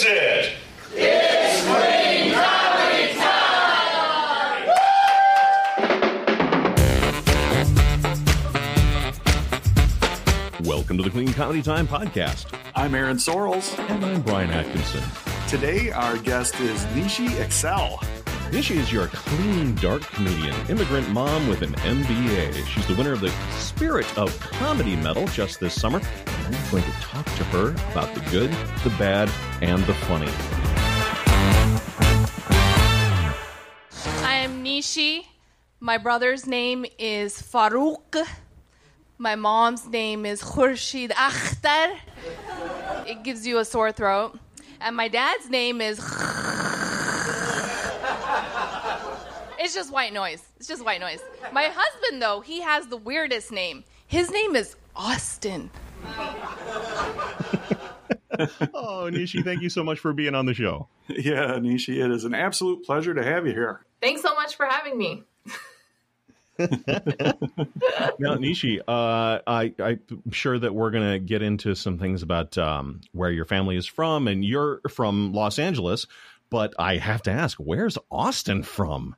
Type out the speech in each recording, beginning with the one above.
is it? It's Clean Comedy Time! Welcome to the Clean Comedy Time podcast. I'm Aaron Sorrells. And I'm Brian Atkinson. Today, our guest is Nishi Excel. Nishi is your clean, dark comedian, immigrant mom with an MBA. She's the winner of the Spirit of Comedy Medal just this summer. I'm going to talk to her about the good, the bad, and the funny. I am Nishi. My brother's name is Farouk. My mom's name is Khurshid Akhtar. It gives you a sore throat. And my dad's name is. It's just white noise. It's just white noise. My husband, though, he has the weirdest name. His name is Austin. Oh, Nishi, thank you so much for being on the show. Yeah, Nishi, it is an absolute pleasure to have you here. Thanks so much for having me. Now, Nishi, uh, I, I'm sure that we're going to get into some things about um, where your family is from, and you're from Los Angeles. But I have to ask, where's Austin from?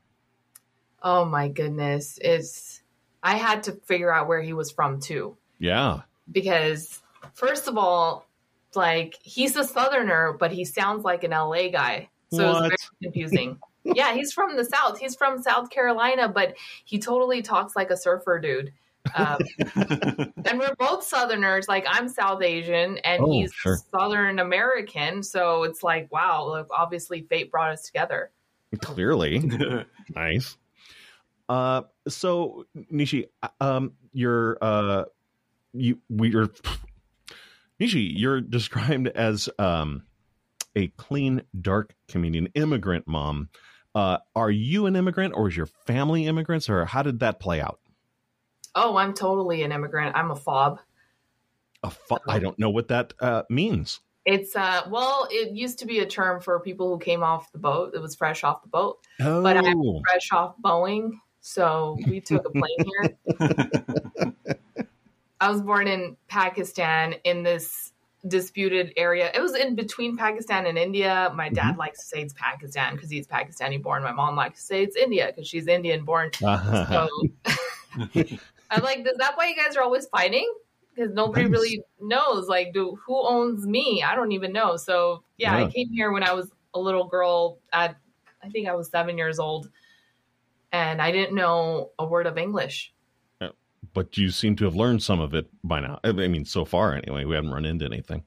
Oh my goodness. It's I had to figure out where he was from too. Yeah. Because first of all, like he's a southerner, but he sounds like an LA guy. So it was very confusing. yeah, he's from the South. He's from South Carolina, but he totally talks like a surfer dude. Um, and we're both Southerners. Like I'm South Asian, and Oh, he's sure. Southern American. So it's like, wow, like obviously fate brought us together. Clearly. nice. Uh, so Nishi, um, you're uh, you we're Nishi, you're described as um a clean, dark comedian, immigrant mom. Uh, are you an immigrant, or is your family immigrants, or how did that play out? Oh, I'm totally an immigrant. I'm a fob. A fu- I don't know what that uh, means. It's uh well, it used to be a term for people who came off the boat. It was fresh off the boat. Oh, But I'm fresh off Boeing, so we took a plane here. I was born in Pakistan in this disputed area. It was in between Pakistan and India. My dad likes to say it's Pakistan because he's Pakistani born. My mom likes to say it's India because she's Indian born. Uh-huh. So I'm like, is that why you guys are always fighting? Because nobody Nice. really knows. Like, do who owns me? I don't even know. So yeah, Yeah. I came here when I was a little girl. At I think I was seven years old, and I didn't know a word of English. But you seem to have learned some of it by now. I mean, so far anyway. We haven't run into anything.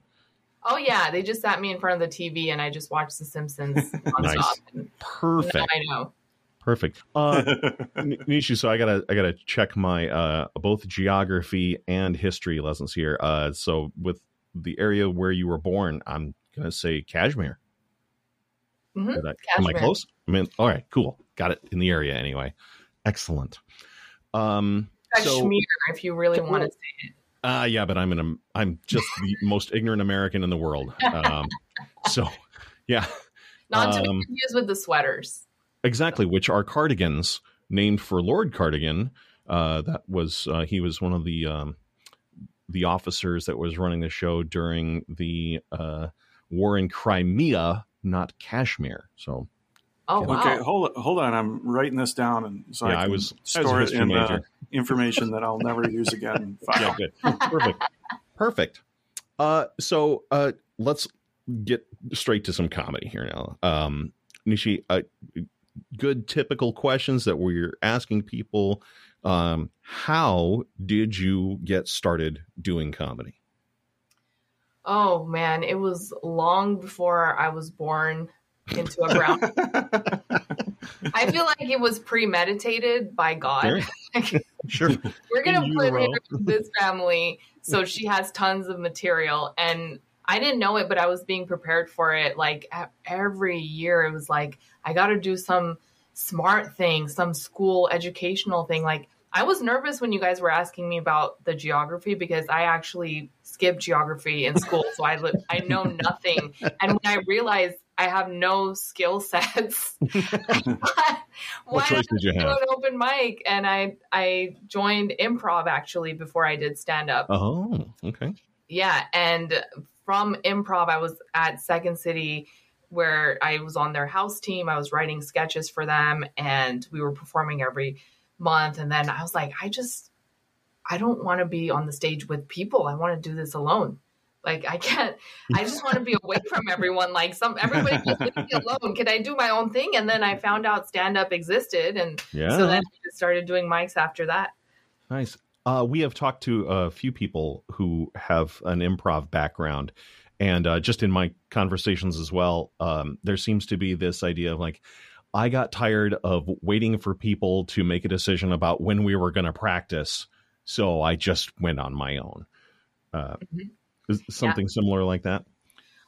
Oh yeah, they just sat me in front of the TV, and I just watched The Simpsons. Nice. And Perfect. now I know. Perfect. Uh, Nishu, so I gotta I gotta check my uh, both geography and history lessons here. Uh, so with the area where you were born, I'm gonna say Kashmir. Mhm, Did I- am I close? I mean, all right, cool. Got it in the area anyway. Excellent. Um, so if you really want to say it. uh, yeah, but I'm an I'm just the most ignorant American in the world. Um, so yeah, Not to be Um, confused with the sweaters. Exactly, which are cardigans named for Lord Cardigan. Uh, that was uh, he was one of the um, the officers that was running the show during the uh, war in Crimea, not Kashmir. So Oh Okay, wow. Okay, hold hold on. I'm writing this down, and so Yeah, I I can was- I was store it in uh, major. information that I'll never use again. File. yeah, good, perfect, perfect. Uh, so uh, let's get straight to some comedy here now. Um, Nishi, uh, good typical questions that we're asking people. Um, how did you get started doing comedy? Oh man, it was long before I was born into a brown. I feel like it was premeditated by God. Sure. We're gonna put her in this family so she has tons of material and I didn't know it, but I was being prepared for it. Like every year, it was like I got to do some smart thing, some school educational thing. Like I was nervous when you guys were asking me about the geography because I actually skipped geography in school, so I li- I know nothing. And when I realized I have no skill sets, What choice did you have? an open mic? And I I joined improv actually before I did stand up. Oh, okay. Yeah, and from improv, I was at Second City where I was on their house team. I was writing sketches for them and we were performing every month. And then I was like, I just, I don't want to be on the stage with people. I want to do this alone. Like I can't. I just want to be away from everyone. Like some everybody just leave me alone. Can I do my own thing? And then I found out stand up existed, and Yeah. so then I just started doing mics after that. Nice. Uh, we have talked to a few people who have an improv background, and uh, just in my conversations as well, um, there seems to be this idea of like, I got tired of waiting for people to make a decision about when we were going to practice, so I just went on my own. Uh, Mhm. Is something similar like that?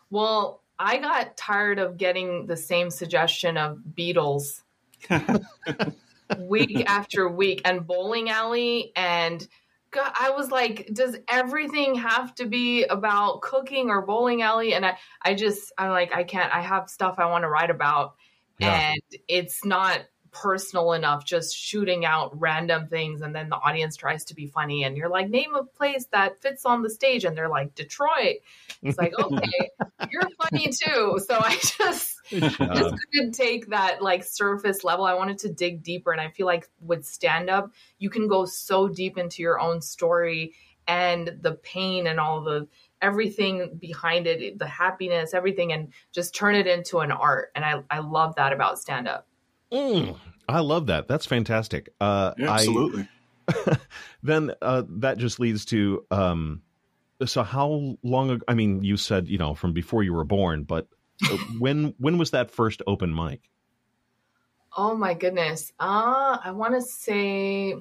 Well, I got tired of getting the same suggestion of Beatles week after week and bowling alley and God, I was like, does everything have to be about cooking or bowling alley? And I, I just, I'm like, I can't, I have stuff I want to write about. Yeah. And it's not personal enough just shooting out random things. And then the audience tries to be funny. And you're like, name a place that fits on the stage. And they're like, Detroit. It's like, okay, you're funny too. So I just, just couldn't take that like surface level. I wanted to dig deeper. And I feel like with stand up, you can go so deep into your own story and the pain and all the everything behind it, the happiness, everything, and just turn it into an art. And I, I love that about stand up. Mm, I love that. That's fantastic. Uh, I, Absolutely. then uh, that just leads to um so how long ago i mean you said you know from before you were born but uh, when when was that first open mic Oh my goodness. Uh, I want to say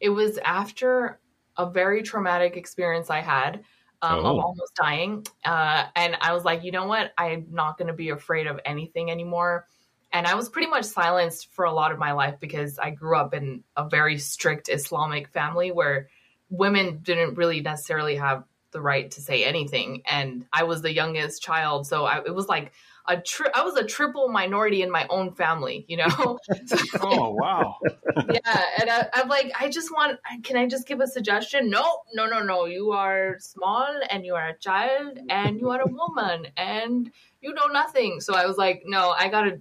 it was after a very traumatic experience I had um, Oh. of almost dying. Uh, and I was like, you know what? I'm not going to be afraid of anything anymore. And I was pretty much silenced for a lot of my life because I grew up in a very strict Islamic family where women didn't really necessarily have the right to say anything. And I was the youngest child. So I, it was like, a tri- I was a triple minority in my own family, you know? Oh wow. yeah. And I, I'm like, I just want, can I just give a suggestion? No, no, no, no. You are small and you are a child and you are a woman and you know nothing. So I was like, no, I got to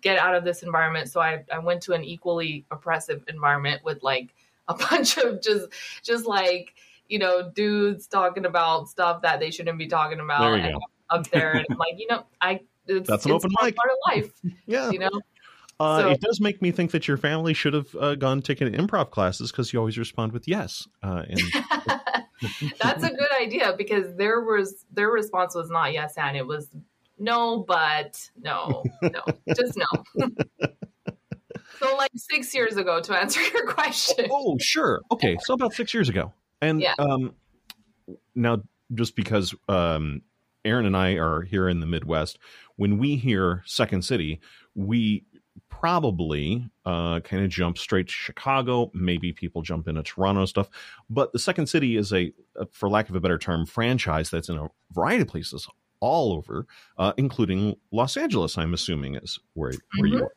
get out of this environment. So I, I went to an equally oppressive environment with like a bunch of just, just like, you know, dudes talking about stuff that they shouldn't be talking about. There you and go. Up there and I'm like, you know, I, it's, That's an it's open mic. part of life, yeah you know? uh, so- it does make me think that your family should have uh, gone taken improv classes because you always respond with yes uh, and That's a good idea because there was their response was not yes and it was no but no no just no. so like six years ago to answer your question. oh sure okay so about six years ago and Yeah. um now just because um aaron and i are here in the midwest when we hear second city we probably uh kind of jump straight to chicago maybe people jump into toronto stuff but the second city is a uh, for lack of a better term franchise that's in a variety of places all over uh including los angeles i'm assuming is where where you are.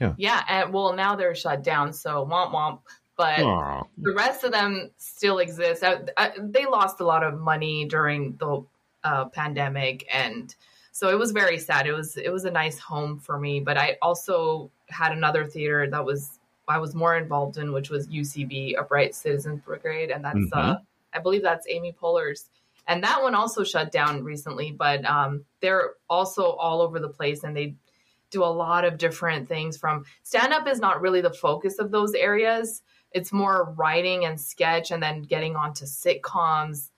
Yeah, Yeah. and well now they're shut down, so womp womp. But are Aw. the rest of them still exist. I, I, they lost a lot of money during the uh, pandemic, and so it was very sad. It was it was a nice home for me, but I also had another theater that was I was more involved in, which was UCB Upright Citizens Brigade, and that's uh, I believe that's Amy Poehler's. And that one also shut down recently, but um, they're also all over the place, and they do a lot of different things. From stand up is not really the focus of those areas it's more writing and sketch and then getting onto sitcoms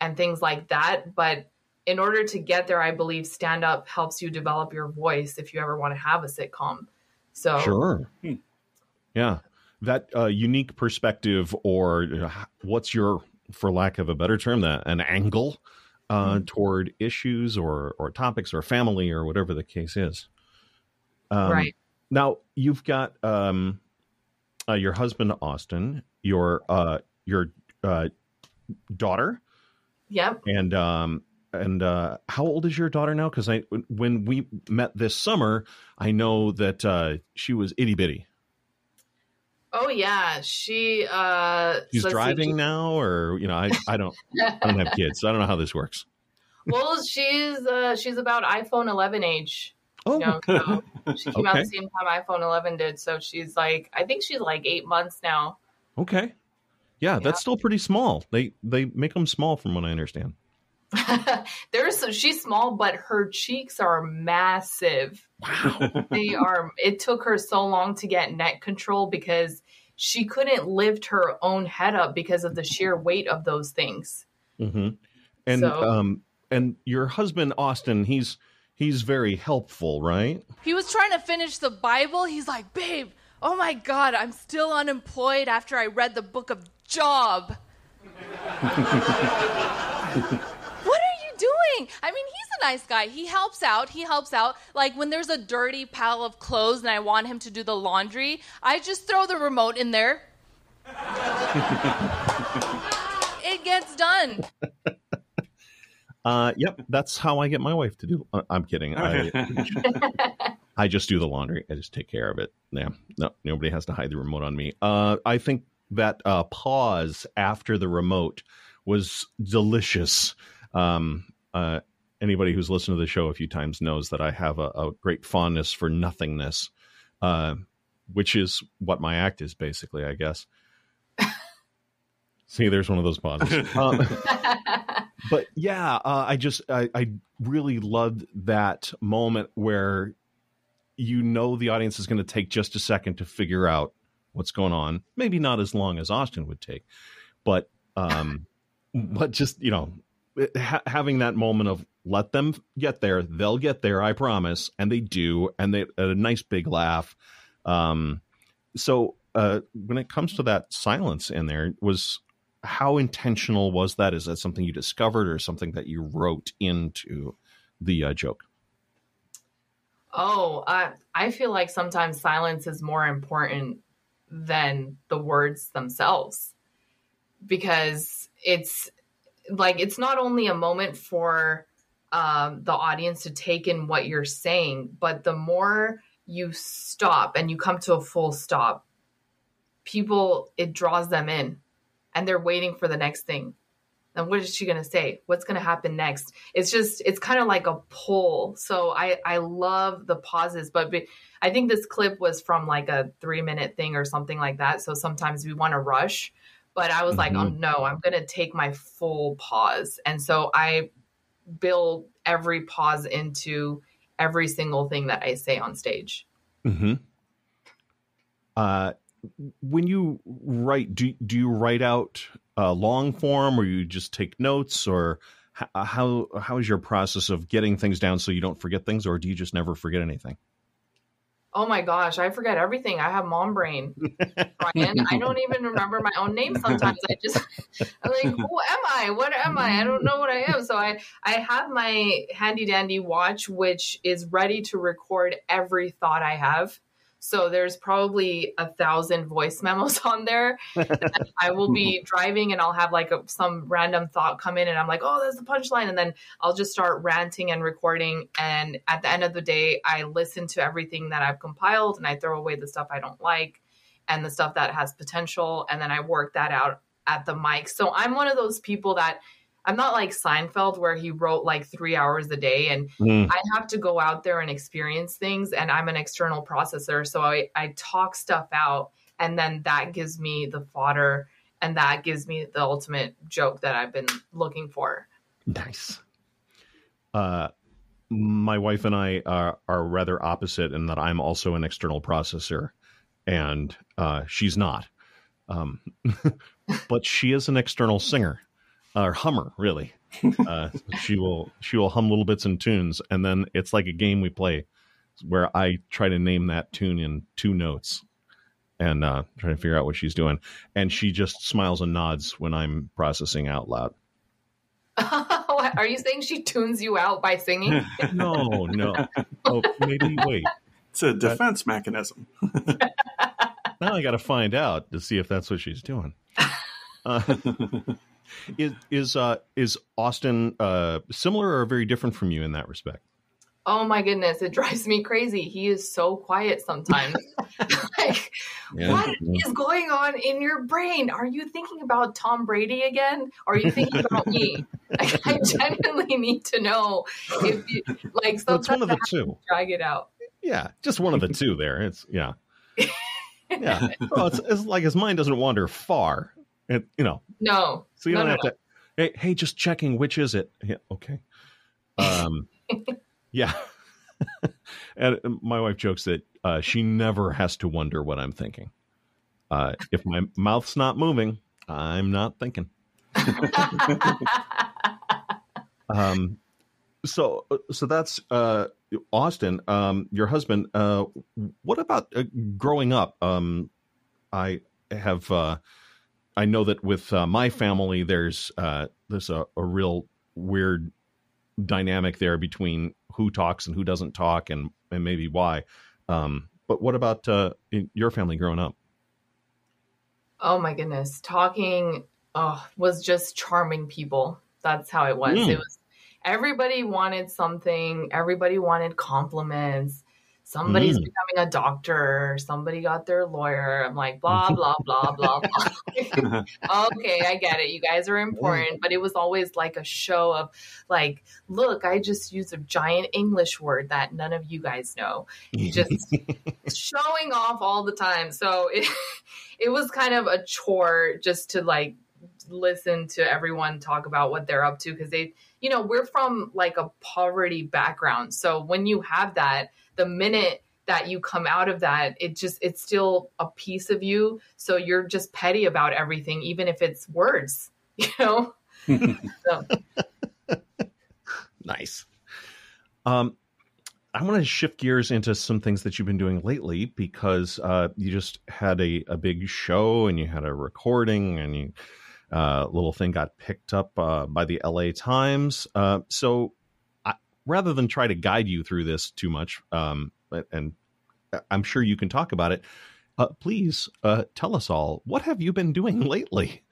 and things like that but in order to get there i believe stand up helps you develop your voice if you ever want to have a sitcom so Sure. Hmm. Yeah. That uh, unique perspective, or uh, what's your, for lack of a better term, that an angle uh, Mhm. toward issues or or topics or family or whatever the case is. Um, right Now you've got um, uh, your husband Austin, your uh, your uh, daughter, yep and um, and uh, how old is your daughter now? Because I when we met this summer, I know that uh, she was itty bitty. Oh yeah she uh She's let's see, driving now, or you know, I I don't I don't have kids, so I don't know how this works. Well, she's uh, she's about iPhone 11 age. Oh, You know, so she came out the same time iPhone 11 did. So she's like, I think she's like eight months now. okay. Yeah, Yeah. that's still pretty small. They they make them small, from what I understand. There's she's small, but her cheeks are massive. Wow. They are. It took her so long to get neck control because she couldn't lift her own head up because of the sheer weight of those things. hmm And So- um and your husband Austin, he's he's very helpful, right? He was trying to finish the Bible. He's like, babe, oh my God, I'm still unemployed after I read the book of Job. what are you doing? I mean, he's a nice guy. He helps out. He helps out. Like when there's a dirty pile of clothes and I want him to do the laundry, I just throw the remote in there. it gets done. Uh, yep, that's how I get my wife to do. Uh, I'm kidding. I, I just do the laundry. I just take care of it. Yeah, no, nobody has to hide the remote on me. Uh, I think that uh, pause after the remote was delicious. Um, uh, anybody who's listened to the show a few times knows that I have a, a great fondness for nothingness, uh, which is what my act is basically, I guess. See, there's one of those pauses. Um, but yeah, uh, I just I, I really loved that moment where you know the audience is going to take just a second to figure out what's going on. Maybe not as long as Austin would take, but um, but just you know ha- having that moment of let them get there, they'll get there, I promise, and they do, and they had a nice big laugh. Um, so uh, when it comes to that silence in there, was how intentional was that? Is that something you discovered or something that you wrote into the uh, joke? Oh, I I feel like sometimes silence is more important than the words themselves because it's like it's not only a moment for um, the audience to take in what you're saying, but the more you stop and you come to a full stop, people it draws them in, and they're waiting for the next thing. And what is she going to say? What's going to happen next? It's just, it's kind of like a pull. So I, I love the pauses, but be, I think this clip was from like a three minute thing or something like that. So sometimes we want to rush, but I was like, oh Mhm. no, I'm going to take my full pause. And so I build every pause into every single thing that I say on stage. Mm-hmm. Uh, when you write, do do you write out uh, long form, or you just take notes, or h- how how is your process of getting things down so you don't forget things, or do you just never forget anything? Oh my gosh, I forget everything. I have mom brain. Brian, I don't even remember my own name sometimes. I just I'm like, who am I? What am I? I don't know what I am. So I I have my handy dandy watch which is ready to record every thought I have. So there's probably a thousand voice memos on there. I will be driving and I'll have like a, some random thought come in and I'm like, oh, that's the punchline. And then I'll just start ranting and recording. And at the end of the day, I listen to everything that I've compiled and I throw away the stuff I don't like and the stuff that has potential. And then I work that out at the mic. So I'm one of those people that I'm not like Seinfeld where he wrote like three hours a day and Mm. I have to go out there and experience things and I'm an external processor. So I, I talk stuff out and then that gives me the fodder and that gives me the ultimate joke that I've been looking for. Nice. Uh, my wife and I are, are rather opposite in that I'm also an external processor, and uh, she's not. Um, but she is an external singer, or hummer, really. Uh, she will she will hum little bits and tunes, and then it's like a game we play where I try to name that tune in two notes and uh, try to figure out what she's doing, and she just smiles and nods when I'm processing out loud. Are you saying she tunes you out by singing? No, no. Oh, maybe wait. It's a defense mechanism. Now I got to find out to see if that's what she's doing. Uh, is is uh, is Austin uh, similar or very different from you in that respect? Oh my goodness, it drives me crazy. He is so quiet sometimes. like, Yeah. what is going on in your brain? Are you thinking about Tom Brady again? Are you thinking about me? Like, I genuinely need to know if you like Well, it's one of the two. drag it out. Yeah, just one of the two there. It's yeah, yeah. Well, it's, it's like his mind doesn't wander far. It, you know, No. So you No, don't no, have to. Hey, hey, just checking which is it? Yeah, okay. Um, yeah. and uh, my wife jokes that uh, she never has to wonder what I'm thinking. Uh, if my mouth's not moving, I'm not thinking. Um, so, so that's uh, Austin, um, your husband. Uh, what about uh, growing up? Um, I have, uh, I know that with uh, my family, there's uh, there's a, a real weird dynamic there between who talks and who doesn't talk, and and maybe why. Um, but what about uh, in your family growing up? Oh my goodness. Talking oh, was just charming people. That's how it was. Mm. It was everybody wanted something, everybody wanted compliments. Somebody's Mm. becoming a doctor, somebody got their lawyer. I'm like, blah, blah, blah, blah, blah. okay, I get it. You guys are important. But it was always like a show of, like, look, I just used a giant English word that none of you guys know just showing off all the time. So it it was kind of a chore just to like listen to everyone talk about what they're up to because they you know we're from like a poverty background so when you have that the minute that you come out of that it just it's still a piece of you so you're just petty about everything even if it's words you know so Nice. Um, I want to shift gears into some things that you've been doing lately because uh, you just had a, a big show and you had a recording and you uh, little thing got picked up uh, by the LA Times. Uh, so rather than try to guide you through this too much, um, and I'm sure you can talk about it. Uh, please uh, tell us all what have you been doing lately?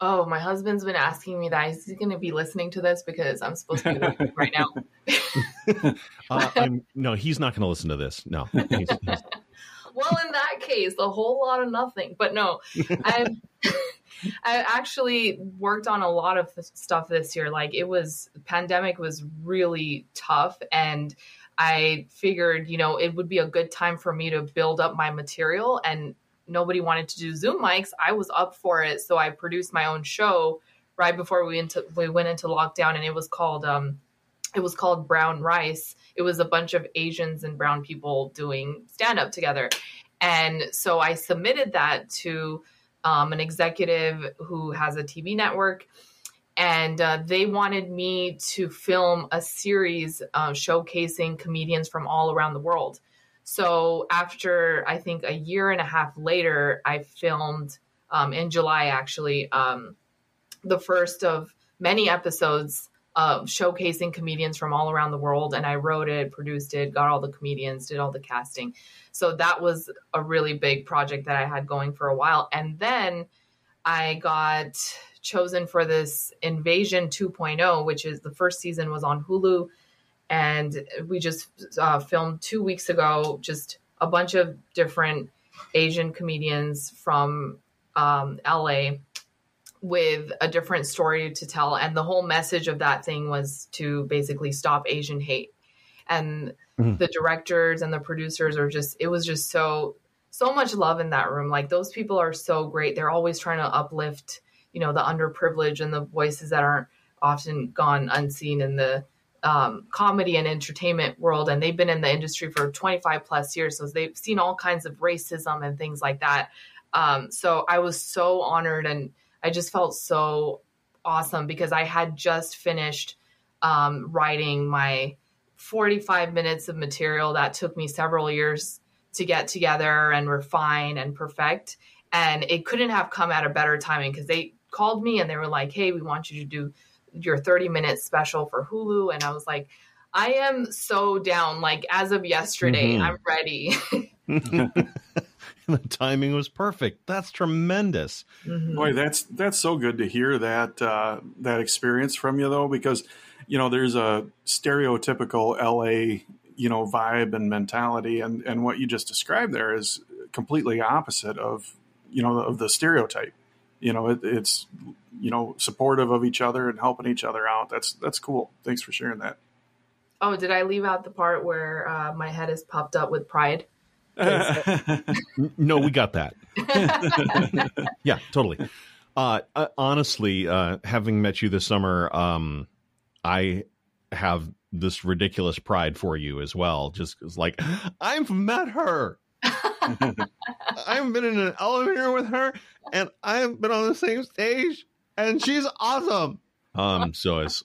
oh my husband's been asking me that is he going to be listening to this because i'm supposed to be right now Uh, I'm, no, he's not going to listen to this. No, he's, he's, well in that case a whole lot of nothing but no i've i actually worked on a lot of stuff this year. Like it was pandemic was really tough and i figured you know it would be a good time for me to build up my material and nobody wanted to do zoom mics. I was up for it so i produced my own show right before we into we went into lockdown and it was called um it was called brown rice. It was a bunch of asians and brown people doing stand up together. And so i submitted that to um, an executive who has a tv network and uh, they wanted me to film a series uh, showcasing comedians from all around the world. So after i think a year and a half later i filmed um, in july actually um, the first of many episodes uh, showcasing comedians from all around the world. And I wrote it, produced it, got all the comedians, did all the casting. So that was a really big project that I had going for a while. And then I got chosen for this Invasion 2.0, which is the first season was on Hulu. And we just uh, filmed two weeks ago, just a bunch of different Asian comedians from um, LA with a different story to tell. And the whole message of that thing was to basically stop Asian hate. And Mhm. the directors and the producers are just, it was just so, so much love in that room. Like those people are so great. They're always trying to uplift, you know, the underprivileged and the voices that aren't often gone unseen in the um, comedy and entertainment world. And they've been in the industry for 25 plus years. So they've seen all kinds of racism and things like that. Um, so I was so honored and I just felt so awesome because I had just finished um, writing my 45 minutes of material that took me several years to get together and refine and perfect. And it couldn't have come at a better timing because they called me and they were like, hey, we want you to do your 30 minute special for Hulu. And I was like, I am so down. Like, as of yesterday, Mhm. I'm ready. the timing was perfect. That's tremendous. Mhm. Boy, that's that's so good to hear that uh, that experience from you though, because you know there's a stereotypical LA you know vibe and mentality and and what you just described there is completely opposite of you know of the stereotype you know it, it's you know supportive of each other and helping each other out that's that's cool thanks for sharing that Oh, did I leave out the part where uh, my head is puffed up with pride? No, we got that. yeah, totally. Uh, uh, honestly, uh, having met you this summer, um, I have this ridiculous pride for you as well. Just cause, like I've met her. I've been in an elevator with her, and I've been on the same stage, and she's awesome. Um, so it's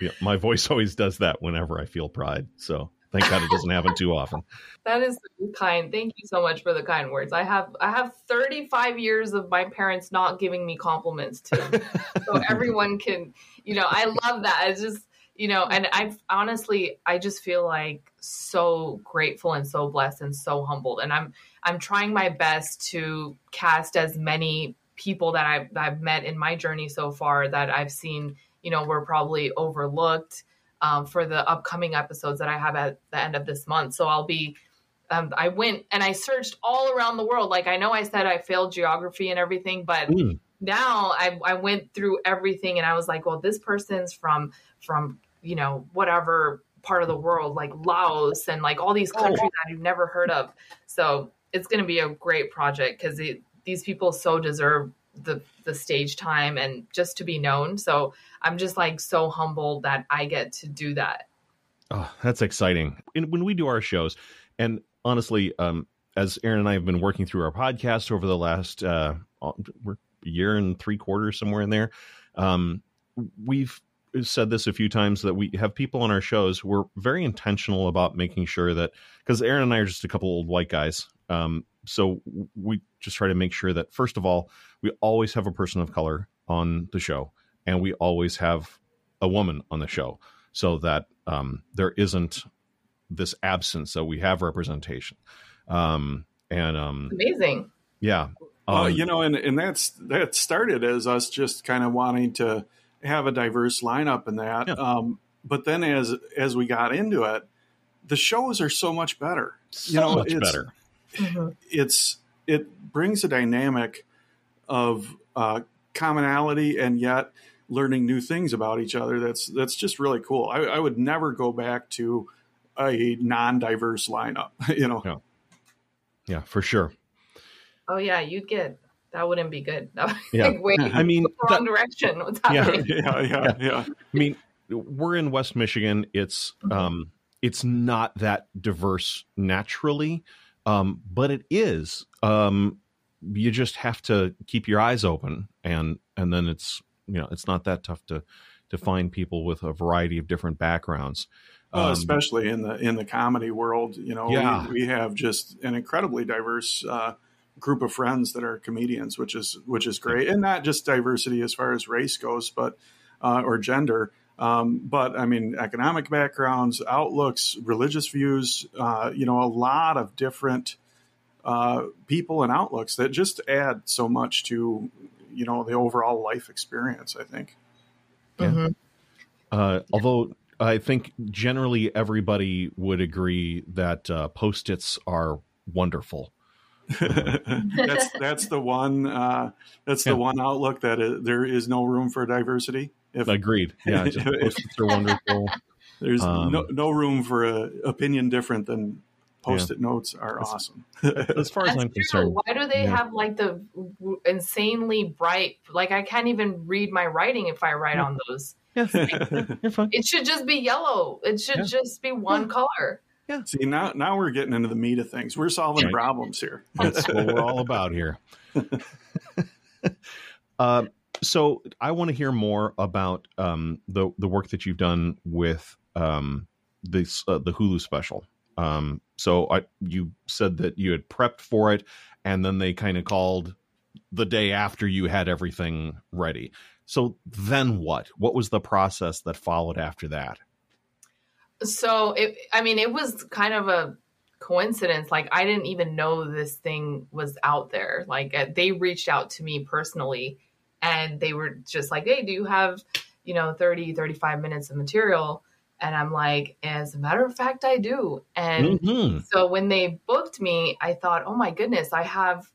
yeah, my voice always does that whenever I feel pride. So thank God it doesn't happen too often. That is kind. Thank you so much for the kind words. I have I have 35 years of my parents not giving me compliments too. so everyone can, you know, I love that. It's just, you know, and I honestly I just feel like so grateful and so blessed and so humbled and I'm I'm trying my best to cast as many people that I've, that I've met in my journey so far that I've seen, you know, were probably overlooked um, for the upcoming episodes that I have at the end of this month. So I'll be, um, I went and I searched all around the world. Like I know I said I failed geography and everything, but Mm. now I, I went through everything and I was like, well, this person's from from you know whatever part of the world, like Laos and like all these Oh. countries that you've never heard of. So it's going to be a great project because these people so deserve the the stage time and just to be known. So I'm just like so humbled that I get to do that. Oh, that's exciting. And when we do our shows, and honestly, um, as Aaron and I have been working through our podcast over the last uh, year and three quarters, somewhere in there, um, we've said this a few times that we have people on our shows. We're very intentional about making sure that because Aaron and I are just a couple old white guys, um, so we just try to make sure that first of all, we always have a person of color on the show, and we always have a woman on the show, so that um, there isn't this absence. So we have representation, um, and um, Amazing. yeah, Uh, um, you know, and, and that's that started as us just kind of wanting to have a diverse lineup in that. Yeah. Um, but then as as we got into it, the shows are so much better. so you know, much it's- better. Mhm. It's it brings a dynamic of uh, commonality and yet learning new things about each other. That's that's just really cool. I, I would never go back to a non-diverse lineup. You know, Yeah. Yeah, for sure. Oh yeah, you'd get that wouldn't be good. Would Yeah. like, wait, I mean, wrong that- direction. What's Yeah. yeah, yeah, yeah. I mean, we're in West Michigan. It's um, it's not that diverse naturally, um, but it is. Um, you just have to keep your eyes open, and and then it's you know it's not that tough to to find people with a variety of different backgrounds. Well, Um, especially in the in the comedy world, you know, Yeah. we, we have just an incredibly diverse uh, group of friends that are comedians, which is which is great, and not just diversity as far as race goes, but uh, or gender, um, but I mean economic backgrounds, outlooks, religious views, uh, you know, a lot of different uh, people and outlooks that just add so much to you know the overall life experience. I think. Yeah. Mhm. Uh, although I think generally everybody would agree that uh, post-its are wonderful. that's that's the one uh, that's Yeah. the one outlook that i there is no room for diversity. If Agreed. Yeah, just post-its are wonderful. there's Um, no, no room for a opinion different than post-it notes are That's- awesome. As far as That's I'm true. concerned, Why do they yeah. have like the insanely bright? Like I can't even read my writing if I write on those. yeah, you're fine. It should just be yellow. It should Yeah. just be one color. Yeah. See now now we're getting into the meat of things. We're solving Right. problems here. That's what we're all about here. uh, so I want to hear more about um, the the work that you've done with um, this uh, the Hulu special. Um, so I, you said that you had prepped for it, and then they kind of called the day after you had everything ready. So then what? What was the process that followed after that? So it, I mean, it was kind of a coincidence. Like I didn't even know this thing was out there. Like uh, they reached out to me personally and they were just like, Hey, do you have, you know, 30, 35 minutes of material? And I'm like, as a matter of fact, I do. And mm-hmm. so when they booked me, I thought, oh my goodness, I have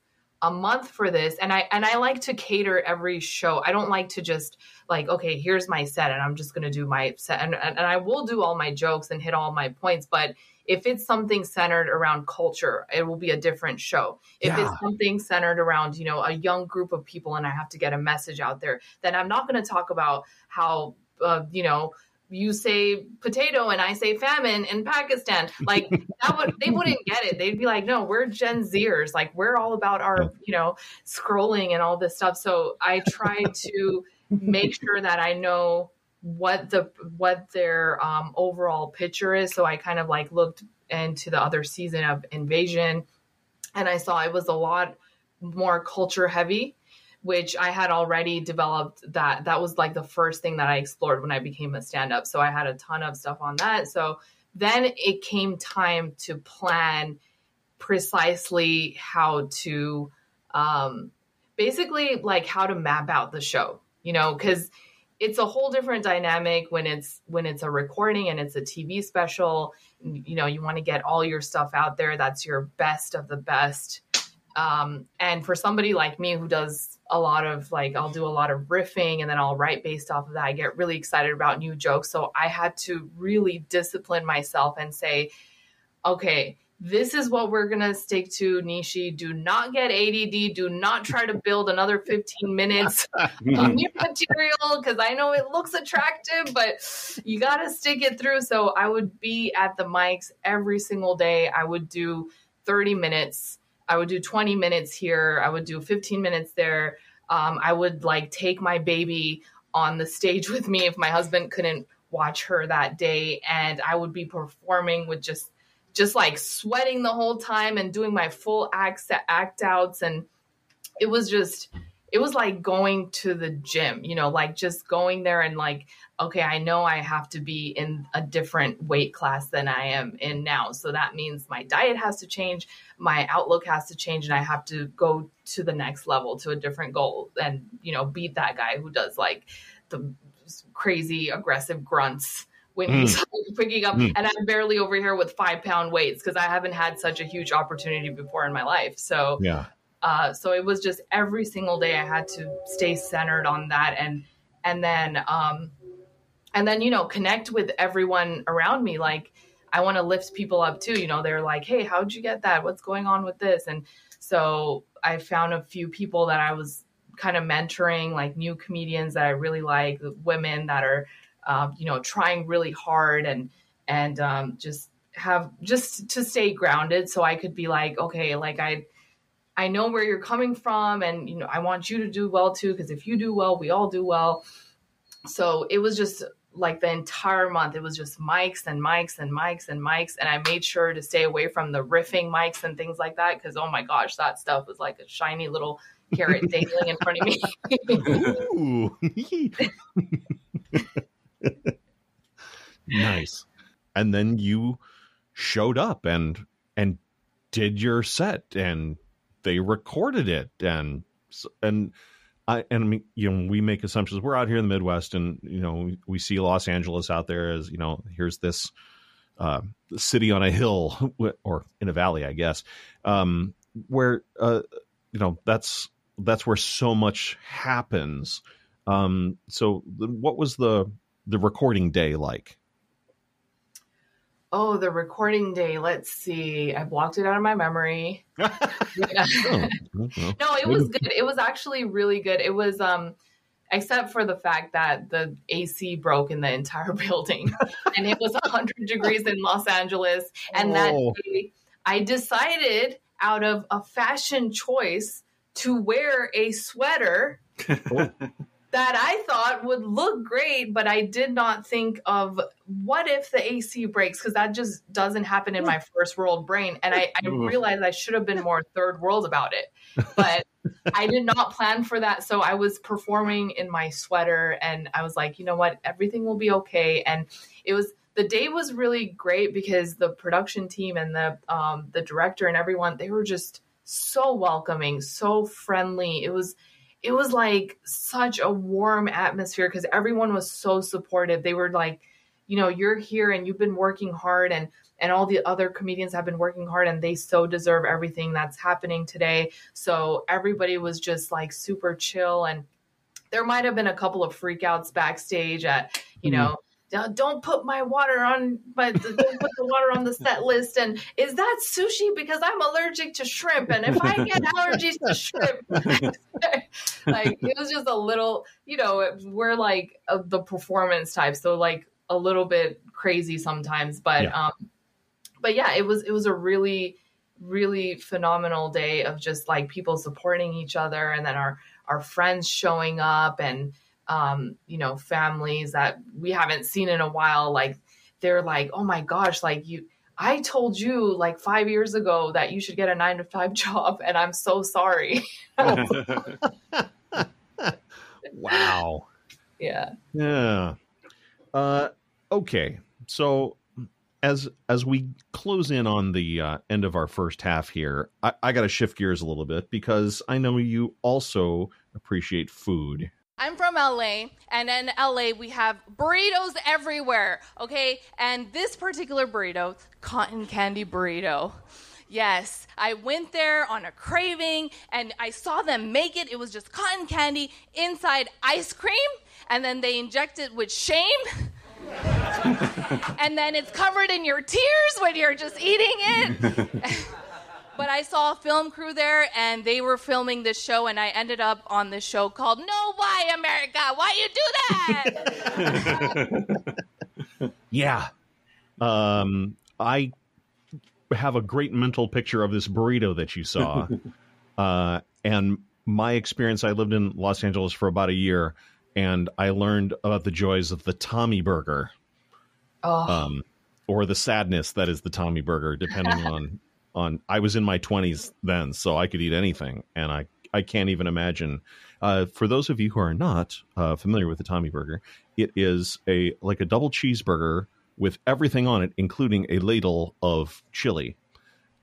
a month for this and i and i like to cater every show i don't like to just like okay here's my set and i'm just going to do my set and, and, and i will do all my jokes and hit all my points but if it's something centered around culture it will be a different show if yeah. it's something centered around you know a young group of people and i have to get a message out there then i'm not going to talk about how uh, you know you say potato and I say famine in Pakistan. Like that would they wouldn't get it. They'd be like, no, we're Gen Zers. Like we're all about our, you know, scrolling and all this stuff. So I try to make sure that I know what the what their um, overall picture is. So I kind of like looked into the other season of Invasion and I saw it was a lot more culture heavy which I had already developed that that was like the first thing that I explored when I became a stand up. So I had a ton of stuff on that. So then it came time to plan precisely how to um basically like how to map out the show, you know, cuz it's a whole different dynamic when it's when it's a recording and it's a TV special. You know, you want to get all your stuff out there. That's your best of the best. Um, and for somebody like me who does a lot of like I'll do a lot of riffing and then I'll write based off of that. I get really excited about new jokes. So I had to really discipline myself and say, okay, this is what we're going to stick to, Nishi. Do not get ADD. Do not try to build another 15 minutes of new material because I know it looks attractive, but you got to stick it through. So I would be at the mics every single day. I would do 30 minutes I would do 20 minutes here. I would do 15 minutes there. Um, I would like take my baby on the stage with me if my husband couldn't watch her that day, and I would be performing with just just like sweating the whole time and doing my full act act outs, and it was just it was like going to the gym, you know, like just going there and like okay, I know I have to be in a different weight class than I am in now. So that means my diet has to change, my outlook has to change, and I have to go to the next level to a different goal and, you know, beat that guy who does like the crazy aggressive grunts when mm. he's picking up. Mm. And I'm barely over here with five pound weights because I haven't had such a huge opportunity before in my life. So, yeah. Uh, so it was just every single day I had to stay centered on that and and then um, and then you know connect with everyone around me. Like i want to lift people up too you know they're like hey how'd you get that? What's going on with this? And so i found a few people that i was kind of mentoring like new comedians that i really like women that are um, you know trying really hard and and um, just have just to stay grounded so i could be like okay like i i know where you're coming from and you know i want you to do well too because if you do well we all do well. So it was just like the entire month it was just mics and mics and mics and mics and i made sure to stay away from the riffing mics and things like that because oh my gosh that stuff was like a shiny little carrot dangling in front of me. Nice. And then you showed up and and did your set and they recorded it and and I, and I mean, you know, we make assumptions. We're out here in the Midwest, and you know, we see Los Angeles out there as you know, here's this uh, city on a hill or in a valley, I guess, um, where uh, you know that's that's where so much happens. Um, so, what was the the recording day like? Oh, the recording day. Let's see. I blocked it out of my memory. oh, no, it was good. It was actually really good. It was um except for the fact that the AC broke in the entire building and it was 100 degrees in Los Angeles and oh. that day I decided out of a fashion choice to wear a sweater oh that I thought would look great, but I did not think of what if the AC breaks because that just doesn't happen in my first world brain. And I, I realized I should have been more third world about it, but I did not plan for that. So I was performing in my sweater and I was like, you know what, everything will be okay. And it was the day was really great because the production team and the um, the director and everyone they were just so welcoming, so friendly. It was it was like such a warm atmosphere because everyone was so supportive. They were like, you know, you're here and you've been working hard and and all the other comedians have been working hard and they so deserve everything that's happening today. So everybody was just like super chill and there might have been a couple of freakouts backstage at, you Mm-hmm. know, "Don't- don't put my water on my don't put the water on the set list. And is that sushi? Because i'm allergic to shrimp. And if i get allergies to shrimp like it was just a little you know we're like uh, the performance type. So like a little bit crazy sometimes. But Yeah. um but yeah it was it was a really really phenomenal day of just like people supporting each other and then our our friends showing up and um you know families that we haven't seen in a while like they're like oh my gosh like you i told you like five years ago that you should get a nine to five job and i'm so sorry Wow. yeah Yeah. Uh, okay. So as as we close in on the uh, end of our first half here, I, I got to shift gears a little bit because I know you also appreciate food. I'm from LA, and in LA we have burritos everywhere, okay? And this particular burrito, cotton candy burrito. Yes, I went there on a craving and I saw them make it. It was just cotton candy inside ice cream, and then they inject it with shame. and then it's covered in your tears when you're just eating it. But I saw a film crew there and they were filming this show, and I ended up on this show called No Why America? Why you do that? Yeah. Um, I have a great mental picture of this burrito that you saw. uh, and my experience, I lived in Los Angeles for about a year, and I learned about the joys of the Tommy Burger. oh um, or the sadness that is the Tommy Burger, depending on on. I was in my twenties then, so I could eat anything, and I I can't even imagine. Uh, for those of you who are not uh, familiar with the Tommy Burger, it is a like a double cheeseburger with everything on it, including a ladle of chili.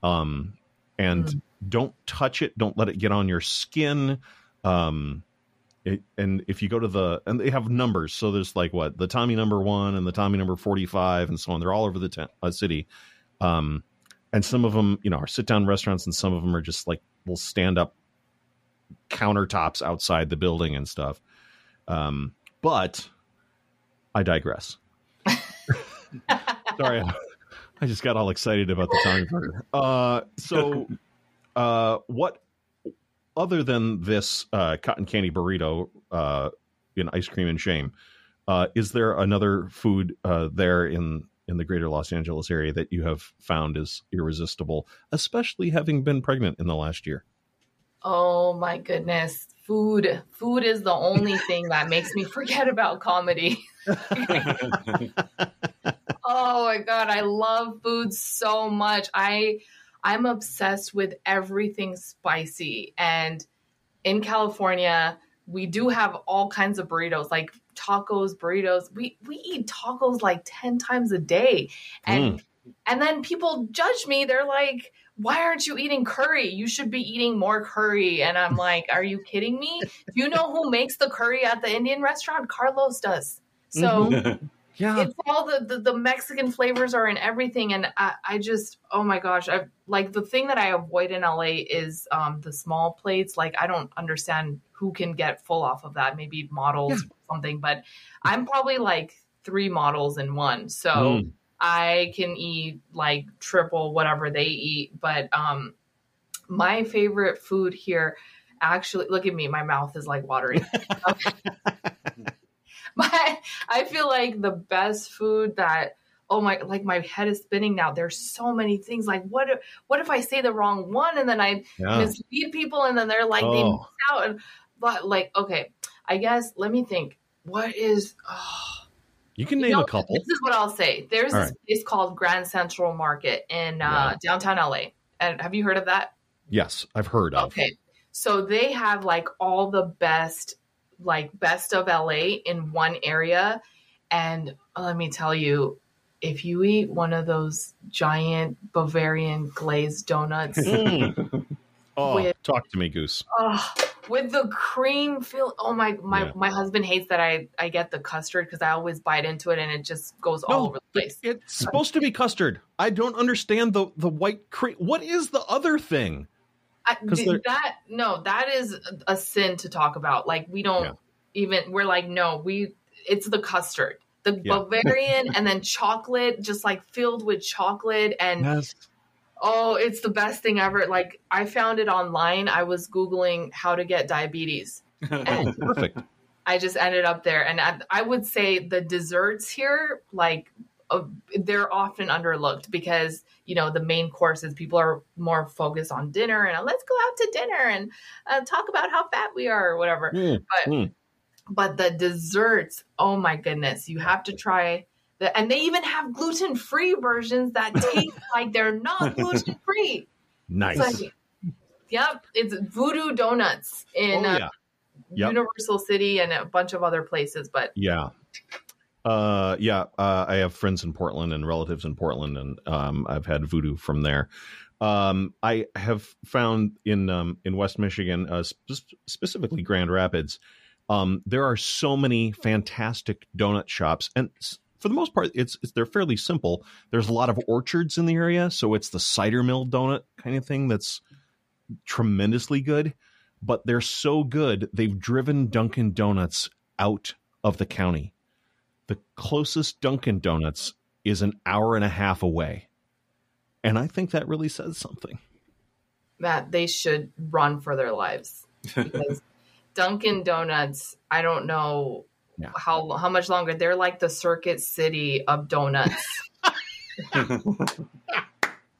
Um, and don't touch it. Don't let it get on your skin. Um, it, and if you go to the and they have numbers so there's like what the tommy number one and the tommy number 45 and so on they're all over the t- uh, city um and some of them you know are sit down restaurants and some of them are just like will stand up countertops outside the building and stuff. Um but i digress. Sorry i just got all excited about the tommy burger uh so uh what other than this uh, cotton candy burrito uh, in ice cream and shame, uh, is there another food uh, there in in the greater Los Angeles area that you have found is irresistible, especially having been pregnant in the last year? Oh my goodness. Food. Food is the only thing that makes me forget about comedy. oh my god, I love food so much. I I'm obsessed with everything spicy and in California, we do have all kinds of burritos like tacos, burritos. We we eat tacos like 10 times a day. And hmm. and then people judge me. They're like, why aren't you eating curry? You should be eating more curry. And I'm like, are you kidding me? Do you know who makes the curry at the Indian restaurant? Carlos does. So mm-hmm. Yeah, it's all the, the, the Mexican flavors are in everything. And I, I just, oh my gosh, I like the thing that I avoid in LA is um, the small plates. Like, I don't understand who can get full off of that. Maybe models or something, but I'm probably like three models in one. So. Mm. I can eat like triple whatever they eat. But um my favorite food here actually look at me, my mouth is like watering. my I feel like the best food that oh my like my head is spinning now. There's so many things. Like what if what if I say the wrong one and then I yeah. mislead people and then they're like they Oh. miss out and but like okay, I guess let me think. What is oh You can you name know, a couple. This is what I'll say. There's All this place called Grand Central Market in uh, Right. downtown LA. And have you heard of that? Yes, I've heard of. Okay. So they have like all the best, like best of LA in one area. And let me tell you, if you eat one of those giant Bavarian glazed donuts, Mm. Oh, With- talk to me, Goose. oh, with the cream feel. Oh my my Yeah. my husband hates that I I get the custard because I always bite into it and it just goes all over the place. It's supposed to be custard. I don't understand the the white cream. What is the other thing? I, that no, that is a sin to talk about. Like we don't Yeah. even. We're like no, we. It's the custard, the Yeah. Bavarian, and then chocolate, just like filled with chocolate and. Yes. Oh, it's the best thing ever. Like I found it online. I was googling how to get diabetes. And Perfect. I just ended up there and I, I would say the desserts here like uh, they're often underlooked because you know the main courses people are more focused on dinner and uh, let's go out to dinner and uh, talk about how fat we are or whatever Mm, but mm. but the desserts oh my goodness you have to try the, and they even have gluten-free versions that taste like they're not gluten-free Nice. It's like- yep it's voodoo donuts in oh, uh. Yep. universal city and a bunch of other places but Yeah. Uh, yeah. Uh, I have friends in Portland and relatives in Portland, and um, I've had voodoo from there. Um, I have found in um, in West Michigan, uh, sp- specifically Grand Rapids, um, there are so many fantastic donut shops, and for the most part, it's, it's they're fairly simple. There's a lot of orchards in the area, so it's the cider mill donut kind of thing that's tremendously good. But they're so good, they've driven Dunkin' Donuts out of the county the closest Dunkin' Donuts is an hour and a half away. And I think that really says something. that they should run for their lives because Dunkin' Donuts, I don't know Yeah. how how much longer. They're like the Circuit City of donuts.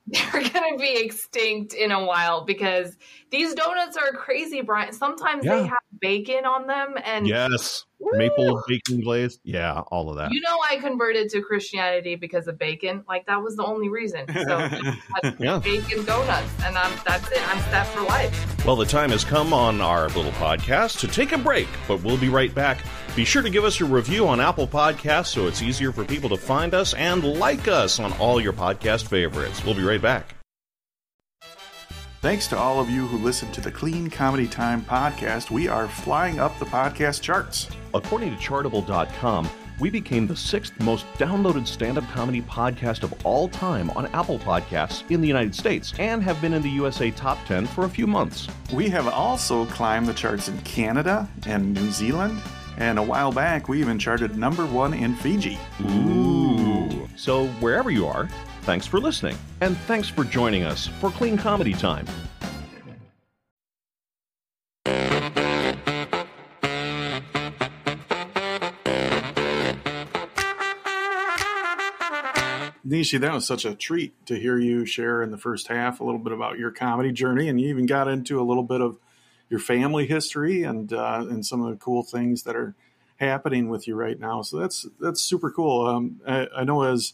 They're gonna be extinct in a while because these donuts are crazy, Brian. Sometimes Yeah. they have bacon on them, and Yes. Woo! Maple bacon glazed. Yeah, all of that. you know I converted to Christianity because of bacon. Like that was the only reason. So Yeah. bacon donuts, and I'm that's it. I'm set for life. Well, the time has come on our little podcast to take a break, but we'll be right back. Be sure to give us a review on Apple Podcasts so it's easier for people to find us and like us on all your podcast favorites. We'll be right back. Thanks to all of you who listen to the Clean Comedy Time podcast. We are flying up the podcast charts. According to Chartable.com, we became the sixth most downloaded stand up comedy podcast of all time on Apple Podcasts in the United States and have been in the USA Top 10 for a few months. We have also climbed the charts in Canada and New Zealand, and a while back we even charted number one in Fiji. Ooh. So, wherever you are, thanks for listening. And thanks for joining us for Clean Comedy Time. Nishi, that was such a treat to hear you share in the first half a little bit about your comedy journey, and you even got into a little bit of your family history and uh, and some of the cool things that are happening with you right now. So that's that's super cool. Um, I, I know as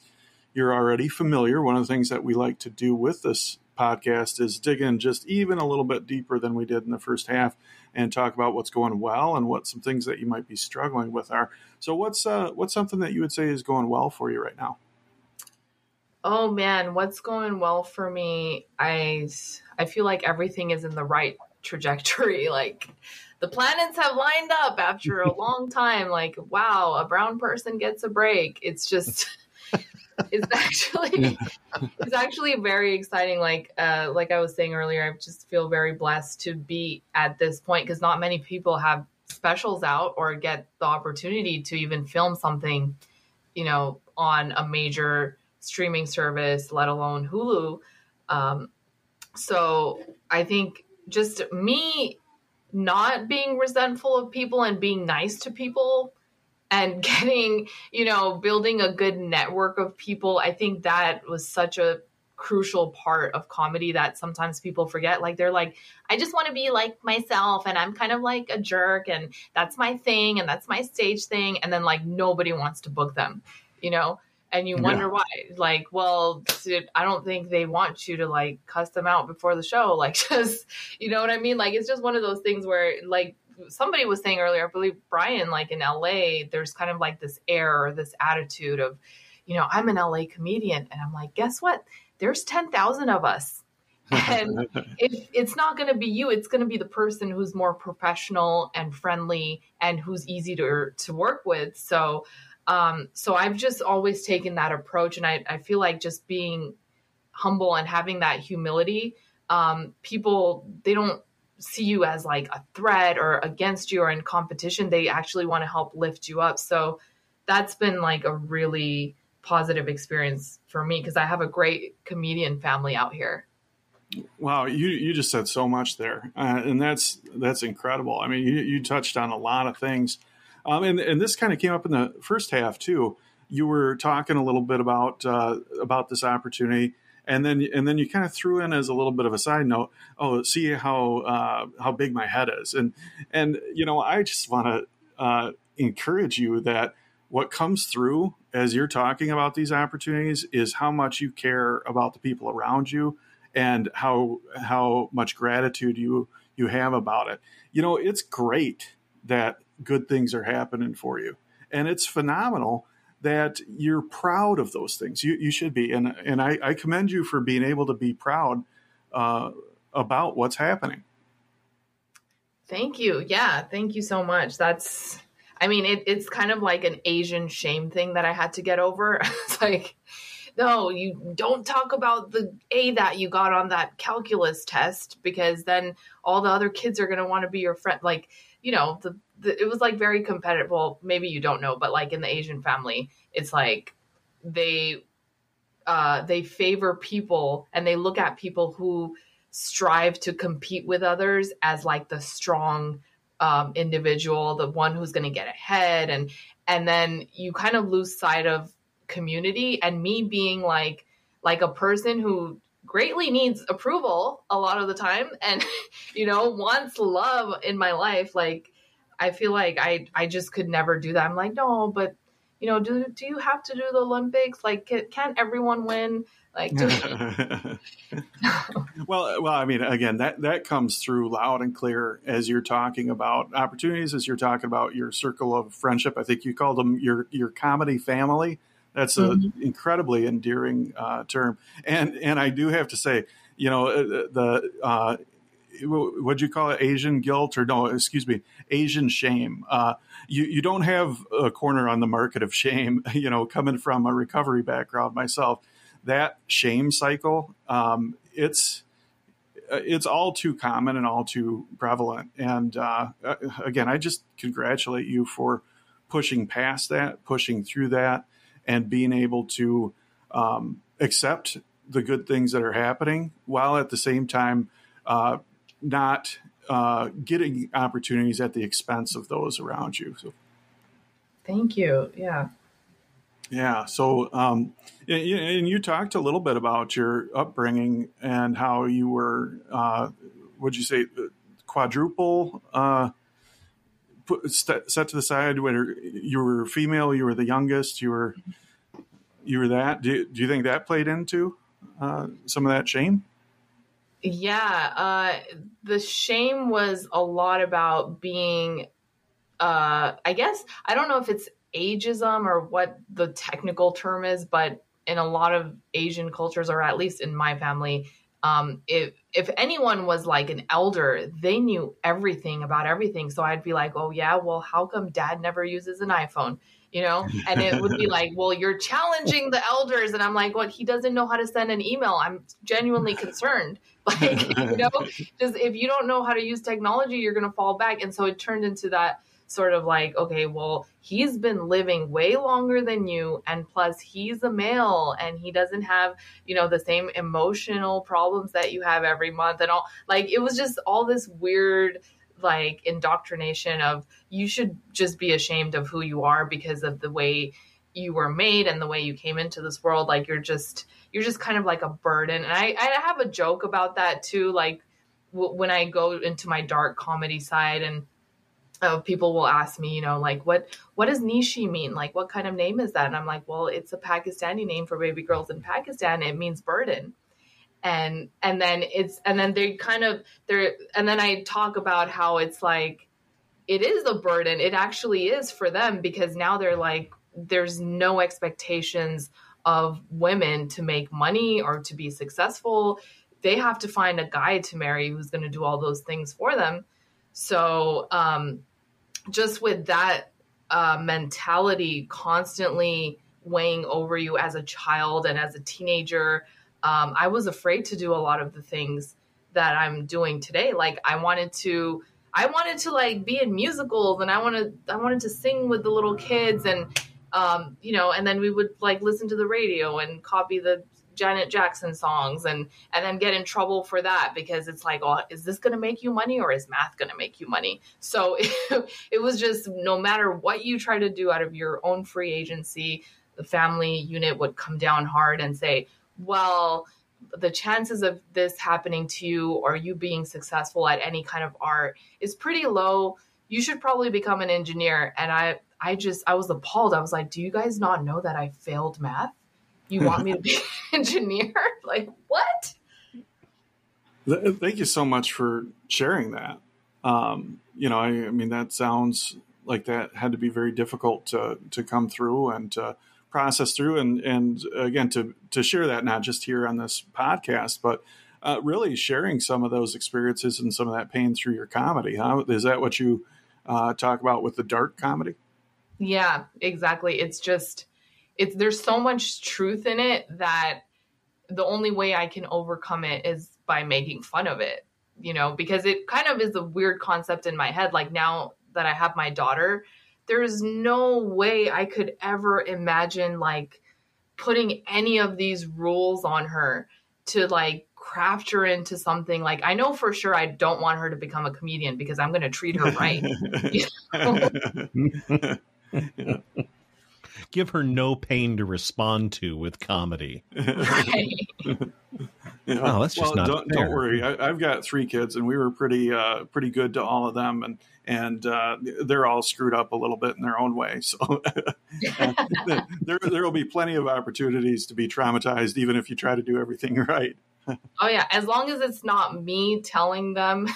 you're already familiar, one of the things that we like to do with this podcast is dig in just even a little bit deeper than we did in the first half and talk about what's going well and what some things that you might be struggling with are. So what's uh, what's something that you would say is going well for you right now? Oh man, what's going well for me? I I feel like everything is in the right trajectory. Like the planets have lined up after a long time. Like wow, a brown person gets a break. It's just it's actually it's actually very exciting. Like uh like I was saying earlier, I just feel very blessed to be at this point because not many people have specials out or get the opportunity to even film something, you know, on a major streaming service, let alone Hulu. Um, so I think just me not being resentful of people and being nice to people and getting, you know, building a good network of people, I think that was such a crucial part of comedy that sometimes people forget. Like they're like, I just want to be like myself and I'm kind of like a jerk and that's my thing and that's my stage thing. And then like nobody wants to book them, you know? And you wonder why. Like, well, I don't think they want you to like cuss them out before the show. Like, just, you know what I mean? Like, it's just one of those things where, like, somebody was saying earlier, I believe Brian, like in LA, there's kind of like this air or this attitude of, you know, I'm an LA comedian. And I'm like, guess what? There's 10,000 of us. and if it's not going to be you it's going to be the person who's more professional and friendly and who's easy to to work with so um so i've just always taken that approach and i i feel like just being humble and having that humility um people they don't see you as like a threat or against you or in competition they actually want to help lift you up so that's been like a really positive experience for me because I have a great comedian family out here. Wow, you you just said so much there, uh, and that's that's incredible. I mean, you, you touched on a lot of things, um, and and this kind of came up in the first half too. You were talking a little bit about uh, about this opportunity, and then and then you kind of threw in as a little bit of a side note. Oh, see how uh, how big my head is, and and you know, I just want to uh, encourage you that what comes through as you're talking about these opportunities is how much you care about the people around you and how how much gratitude you you have about it. You know, it's great that good things are happening for you. And it's phenomenal that you're proud of those things. You you should be. And and I, I commend you for being able to be proud uh, about what's happening. Thank you. Yeah, thank you so much. That's I mean, it, it's kind of like an Asian shame thing that I had to get over. it's like, no, you don't talk about the A that you got on that calculus test because then all the other kids are going to want to be your friend. Like, you know, the, the, it was like very competitive. Well, maybe you don't know, but like in the Asian family, it's like they uh, they favor people and they look at people who strive to compete with others as like the strong um, individual, the one who's going to get ahead, and and then you kind of lose sight of community. And me being like like a person who greatly needs approval a lot of the time, and you know wants love in my life. Like I feel like I I just could never do that. I'm like no, but you know, do do you have to do the Olympics? Like, can't everyone win? Like, well, well, I mean, again, that that comes through loud and clear as you're talking about opportunities, as you're talking about your circle of friendship. I think you called them your your comedy family. That's an mm-hmm. incredibly endearing uh, term, and and I do have to say, you know, uh, the uh, what'd you call it? Asian guilt or no? Excuse me, Asian shame. Uh, you you don't have a corner on the market of shame. You know, coming from a recovery background myself that shame cycle, um, it's it's all too common and all too prevalent. And uh, again, I just congratulate you for pushing past that, pushing through that, and being able to um, accept the good things that are happening while at the same time uh, not uh, getting opportunities at the expense of those around you. So. Thank you. Yeah. Yeah. So, um, and you talked a little bit about your upbringing and how you were, uh, would you say, quadruple uh, put, set to the side where you were female, you were the youngest, you were you were that. Do, do you think that played into uh, some of that shame? Yeah, uh, the shame was a lot about being. Uh, I guess I don't know if it's ageism or what the technical term is, but in a lot of Asian cultures, or at least in my family, um, if if anyone was like an elder, they knew everything about everything. So I'd be like, "Oh yeah, well, how come Dad never uses an iPhone?" You know, and it would be like, "Well, you're challenging the elders," and I'm like, "What? He doesn't know how to send an email." I'm genuinely concerned. Like, you know, just if you don't know how to use technology, you're gonna fall back. And so it turned into that sort of like, okay, well, he's been living way longer than you. And plus, he's a male and he doesn't have, you know, the same emotional problems that you have every month and all. Like, it was just all this weird, like, indoctrination of you should just be ashamed of who you are because of the way you were made and the way you came into this world. Like, you're just, you're just kind of like a burden. And I, I have a joke about that too. Like, when I go into my dark comedy side and uh, people will ask me, you know, like what what does Nishi mean? Like what kind of name is that? And I'm like, well, it's a Pakistani name for baby girls in Pakistan. It means burden. And and then it's and then they kind of they're and then I talk about how it's like it is a burden. It actually is for them because now they're like there's no expectations of women to make money or to be successful they have to find a guy to marry who's going to do all those things for them. So, um, just with that uh, mentality constantly weighing over you as a child and as a teenager, um, I was afraid to do a lot of the things that I'm doing today. Like I wanted to, I wanted to like be in musicals and I wanted, I wanted to sing with the little kids and, um, you know, and then we would like listen to the radio and copy the Janet Jackson songs and and then get in trouble for that because it's like, oh, is this going to make you money or is math going to make you money? So it, it was just no matter what you try to do out of your own free agency, the family unit would come down hard and say, well, the chances of this happening to you or you being successful at any kind of art is pretty low. You should probably become an engineer. And I I just I was appalled. I was like, do you guys not know that I failed math? You want me to be an engineer? like what? Thank you so much for sharing that. Um, you know, I, I, mean, that sounds like that had to be very difficult to to come through and to process through, and and again to to share that not just here on this podcast, but uh, really sharing some of those experiences and some of that pain through your comedy. Huh? Is that what you uh, talk about with the dark comedy? Yeah, exactly. It's just it's there's so much truth in it that the only way I can overcome it is by making fun of it, you know, because it kind of is a weird concept in my head. Like now that I have my daughter, there's no way I could ever imagine like putting any of these rules on her to like craft her into something like I know for sure I don't want her to become a comedian because I'm going to treat her right. yeah. Give her no pain to respond to with comedy. Right. Oh, that's just not don't, don't worry. I, have got three kids, and we were pretty uh, pretty good to all of them, and and uh, they're all screwed up a little bit in their own way. So there there will be plenty of opportunities to be traumatized, even if you try to do everything right. oh yeah, as long as it's not me telling them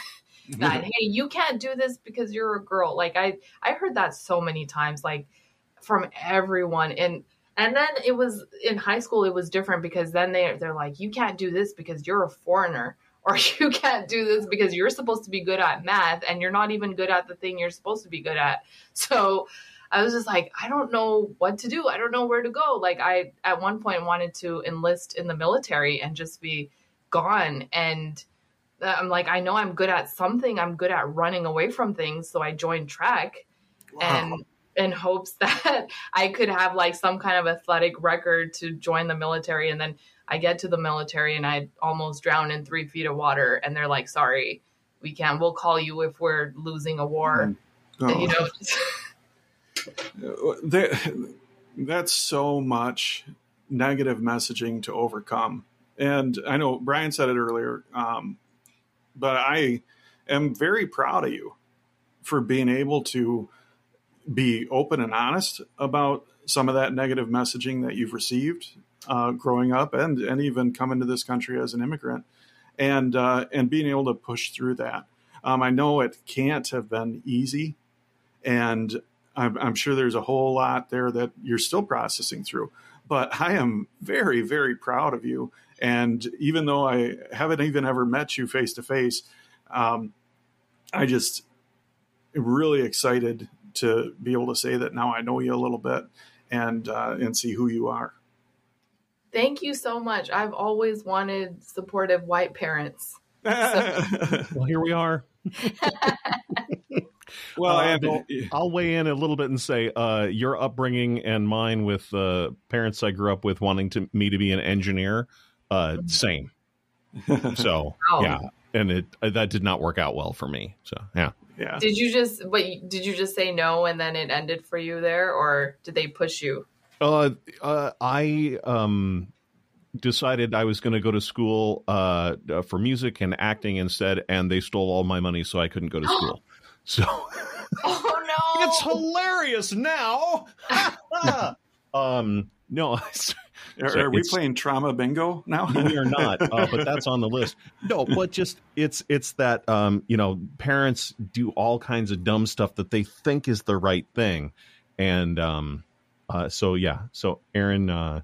that hey, you can't do this because you're a girl. Like I I heard that so many times. Like from everyone. And and then it was in high school it was different because then they they're like you can't do this because you're a foreigner or you can't do this because you're supposed to be good at math and you're not even good at the thing you're supposed to be good at. So i was just like i don't know what to do. I don't know where to go. Like i at one point wanted to enlist in the military and just be gone. And uh, i'm like i know i'm good at something. I'm good at running away from things. So i joined track. Wow. and in hopes that I could have like some kind of athletic record to join the military. And then I get to the military and I almost drown in three feet of water. And they're like, sorry, we can't, we'll call you if we're losing a war. Oh. And, you know, that, that's so much negative messaging to overcome. And I know Brian said it earlier, um, but I am very proud of you for being able to be open and honest about some of that negative messaging that you've received uh, growing up and and even coming to this country as an immigrant and uh, and being able to push through that. Um, I know it can't have been easy, and I'm, I'm, sure there's a whole lot there that you're still processing through. But I am very very proud of you, and even though I haven't even ever met you face to face, I just really excited to be able to say that now I know you a little bit and uh, and see who you are. Thank you so much. I've always wanted supportive white parents. So. well, here we are. well, uh, I'll, I'll, weigh in a little bit and say uh, your upbringing and mine with uh, parents I grew up with wanting to me to be an engineer, uh, mm-hmm. same. So wow. yeah, and it that did not work out well for me. So yeah yeah. Did you just but did you just say no and then it ended for you there or did they push you? Uh, uh I um decided I was going to go to school uh, uh, for music and acting instead, and they stole all my money, so I couldn't go to school. So, oh no, it's hilarious now. um, no, are, are we playing trauma bingo now? we are not, uh, but that's on the list. No, but just it's it's that um, you know parents do all kinds of dumb stuff that they think is the right thing, and um, uh, so yeah, so Aaron, uh,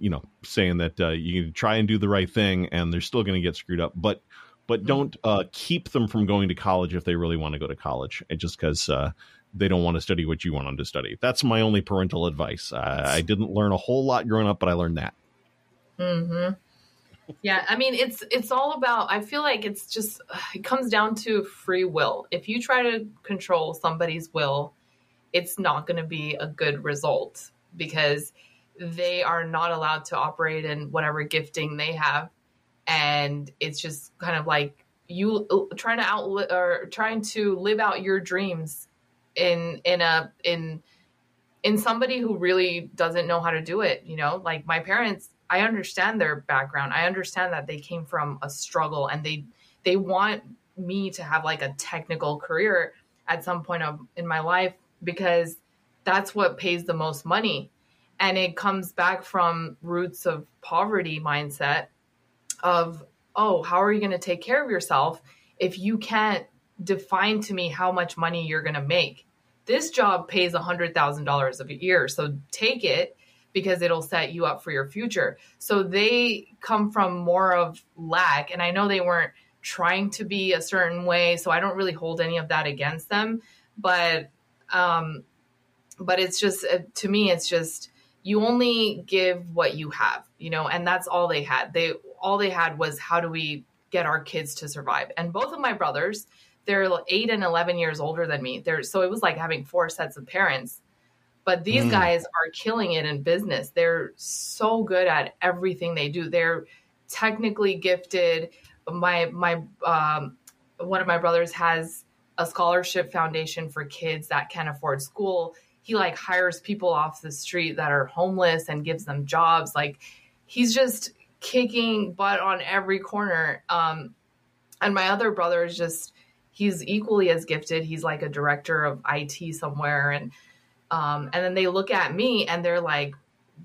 you know saying that uh, you can try and do the right thing and they're still going to get screwed up but but Mm-hmm. don't uh, keep them from going to college if they really want to go to college and just because uh, they don't want to study what you want them to study. That's my only parental advice. I didn't learn a whole lot growing up but i learned that. Hmm Yeah, I mean it's it's all about I feel like it's just it comes down to free will. If you try to control somebody's will, it's not going to be a good result because they are not allowed to operate in whatever gifting they have. And it's just kind of like you uh, trying to out or trying to live out your dreams in in a in in somebody who really doesn't know how to do it you know? Like my parents i understand their background. I understand that they came from a struggle and they they want me to have like a technical career at some point of in my life because that's what pays the most money. And it comes back from roots of poverty mindset of oh how are you going to take care of yourself if you can't define to me how much money you're going to make. This job pays $100000 a year so take it because it'll set you up for your future. So they come from more of lack and i know they weren't trying to be a certain way so i don't really hold any of that against them. But um but it's just uh, to me it's just you only give what you have you know and that's all they had. They all they had was how do we get our kids to survive? And both of my brothers they're 8 and 11 years older than me. They're so it was like having four sets of parents. But these Mm. guys are killing it in business. They're so good at everything they do. They're technically gifted. My my um one of my brothers has a scholarship foundation for kids that can't afford school. He like hires people off the street that are homeless and gives them jobs. Like he's just kicking butt on every corner. Um and my other brother is just he's equally as gifted he's like a director of IT somewhere and um and then they look at me and they're like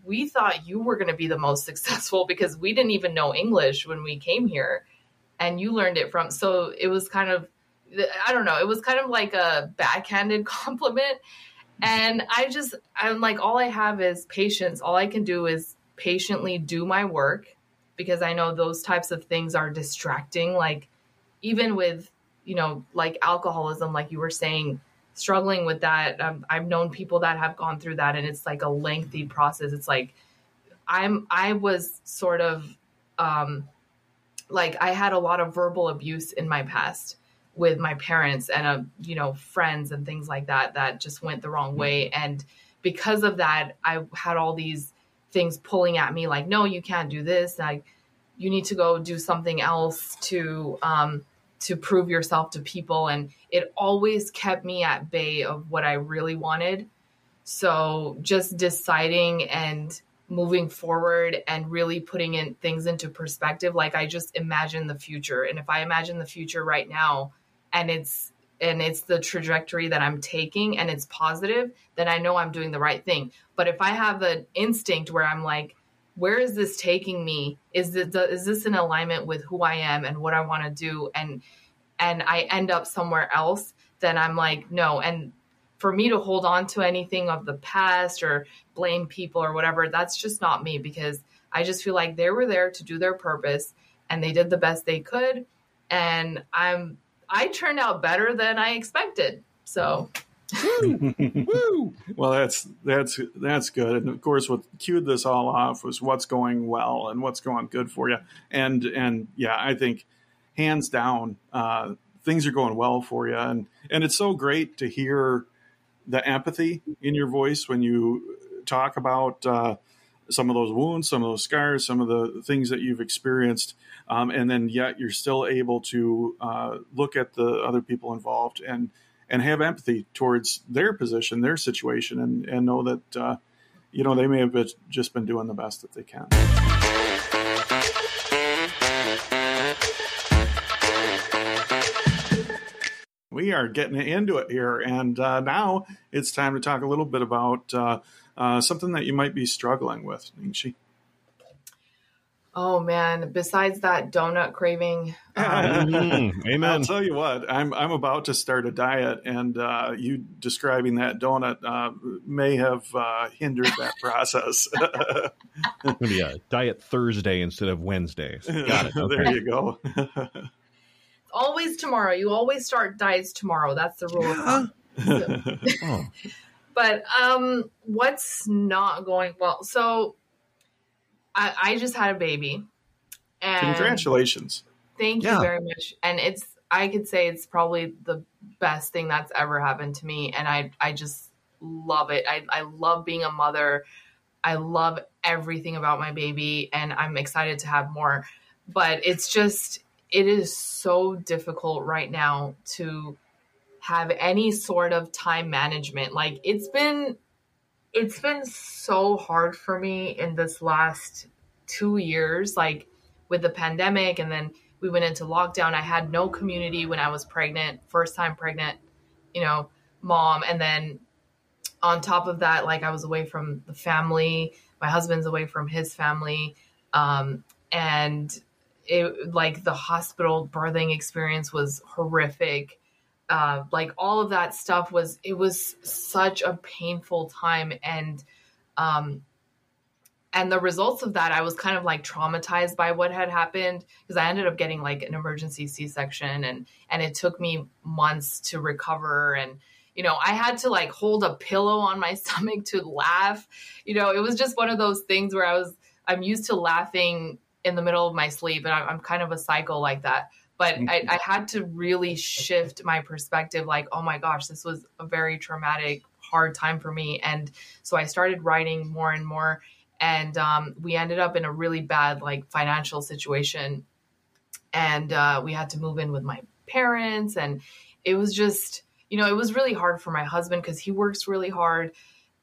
we thought you were going to be the most successful because we didn't even know English when we came here and you learned it from so it was kind of I don't know, it was kind of like a backhanded compliment and I just, I'm like, all I have is patience. All I can do is patiently do my work because I know those types of things are distracting. Like, even with, you know, like alcoholism, like you were saying, struggling with that. Um, I've known people that have gone through that and it's like a lengthy process. It's like, I'm, I was sort of, um, like, I had a lot of verbal abuse in my past with my parents and uh, you know friends and things like that that just went the wrong way and because of that i had all these things pulling at me like no you can't do this like you need to go do something else to um to prove yourself to people and it always kept me at bay of what i really wanted so just deciding and moving forward and really putting in things into perspective like i just imagine the future and if i imagine the future right now and it's and it's the trajectory that I'm taking and it's positive, then I know I'm doing the right thing. But if I have an instinct where I'm like, where is this taking me? Is this, is this in alignment with who I am and what I want to do? And and I end up somewhere else, then I'm like, no. And for me to hold on to anything of the past or blame people or whatever, that's just not me because I just feel like they were there to do their purpose and they did the best they could. And I'm I turned out better than I expected. So Woo! Well, that's that's that's good. And of course, what cued this all off was what's going well and what's going good for you. And and yeah, I think hands down, uh, things are going well for you. And and it's so great to hear the empathy in your voice when you talk about uh, some of those wounds, some of those scars, some of the things that you've experienced. Um, and then yet you're still able to uh, look at the other people involved and and have empathy towards their position, their situation, and and know that uh, you know they may have just been doing the best that they can. We are getting into it here, and uh, now it's time to talk a little bit about uh, uh, something that you might be struggling with, Nishi. Oh man! Besides that donut craving, um, Mm, I'll amen. tell you what, I'm I'm about to start a diet, and uh, you describing that donut uh, may have uh, hindered that process. It's gonna be a diet Thursday instead of Wednesdays. Got it. there you go. always tomorrow. You always start diets tomorrow. That's the rule of thumb. Oh, But um, what's not going well? So I, I just had a baby, and Congratulations. Thank you Yeah. very much. And it's I could say it's probably the best thing that's ever happened to me and I I just love it. I I love being a mother. I love everything about my baby and I'm excited to have more. But it's just it is so difficult right now to have any sort of time management. Like it's been it's been so hard for me in this last 2 years like with the pandemic and then we went into lockdown. I had no community when I was pregnant, first time pregnant, you know, mom. And then on top of that, like I was away from the family. My husband's away from his family. Um, and it like the hospital birthing experience was horrific. Uh, like all of that stuff was, it was such a painful time. And, um, and the results of that i was kind of like traumatized by what had happened because i ended up getting like an emergency c-section and and it took me months to recover. And you know i had to like hold a pillow on my stomach to laugh. You know it was just one of those things where i was i'm used to laughing in the middle of my sleep and i'm, I'm kind of a cycle like that but I, I had to really shift my perspective like oh my gosh this was a very traumatic hard time for me. And so i started writing more and more. And um, we ended up in a really bad like financial situation. And uh, we had to move in with my parents. And it was just you know it was really hard for my husband because he works really hard.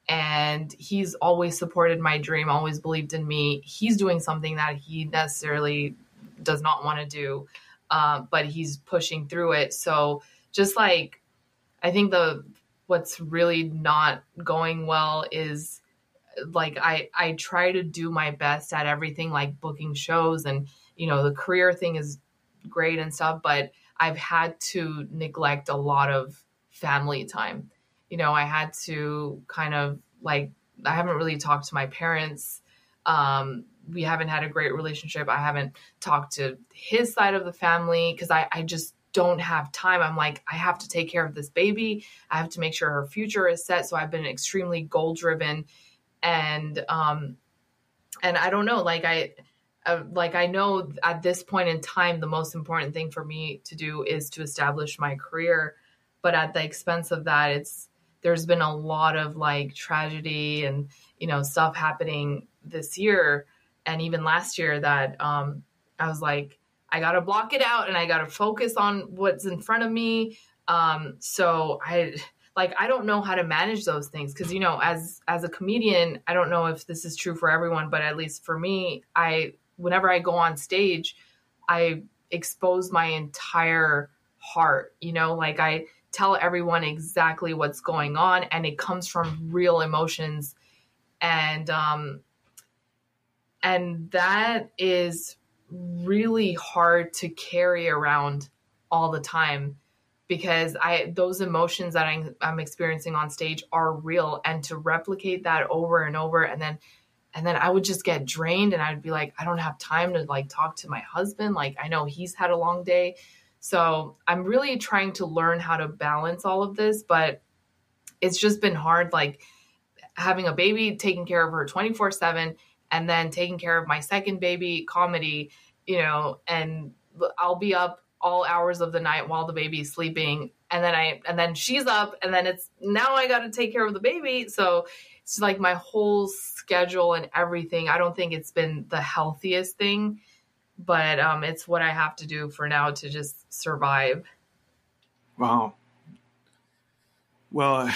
And he's always supported my dream always believed in me. He's doing something that he necessarily does not want to do uh, but he's pushing through it so just like i think the what's really not going well is like I I try to do my best at everything like booking shows and you know the career thing is great and stuff but I've had to neglect a lot of family time. You know, I had to kind of like I haven't really talked to my parents. Um we haven't had a great relationship. I haven't talked to his side of the family because I I just don't have time. I'm like, I have to take care of this baby. I have to make sure her future is set. So I've been extremely goal driven and um and i don't know like i uh, like i know at this point in time the most important thing for me to do is to establish my career but at the expense of that it's there's been a lot of like tragedy and you know stuff happening this year and even last year that um i was like i gotta block it out and i gotta focus on what's in front of me. Um so i like i don't know how to manage those things because you know as as a comedian i don't know if this is true for everyone but at least for me i whenever i go on stage i expose my entire heart you know? Like i tell everyone exactly what's going on and it comes from real emotions. And um and that is really hard to carry around all the time because I those emotions that I'm, I'm experiencing on stage are real, and to replicate that over and over, and then and then I would just get drained, and I'd be like, I don't have time to like talk to my husband. Like I know he's had a long day, so I'm really trying to learn how to balance all of this, but it's just been hard. Like having a baby, taking care of her 24 seven, and then taking care of my second baby, comedy, you know, and I'll be up all hours of the night while the baby's sleeping and then i and then she's up and then it's now i got to take care of the baby so it's like my whole schedule and everything i don't think it's been the healthiest thing but um it's what i have to do for now to just survive Wow. Well,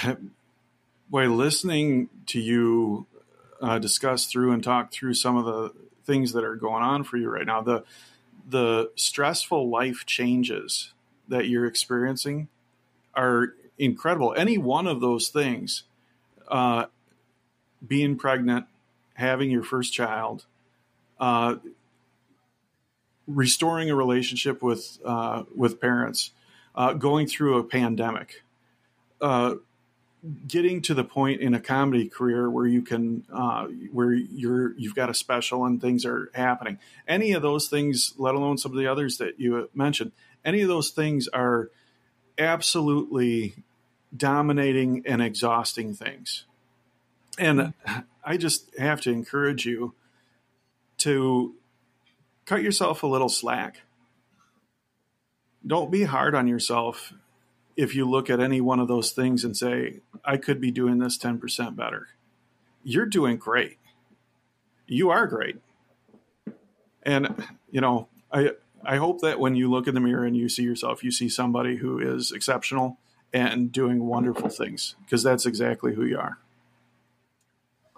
by listening to you uh, discuss through and talk through some of the things that are going on for you right now, the the stressful life changes that you're experiencing are incredible. Any one of those things, uh, being pregnant, having your first child, uh, restoring a relationship with uh, with parents, uh, going through a pandemic, uh, getting to the point in a comedy career where you can uh, where you're you've got a special and things are happening. Any of those things, let alone some of the others that you mentioned, any of those things are absolutely dominating and exhausting things. And I just have to encourage you to cut yourself a little slack. Don't be hard on yourself if you look at any one of those things and say, I could be doing this 10% better. You're doing great. You are great. And, you know, I, I hope that when you look in the mirror and you see yourself, you see somebody who is exceptional and doing wonderful things because that's exactly who you are.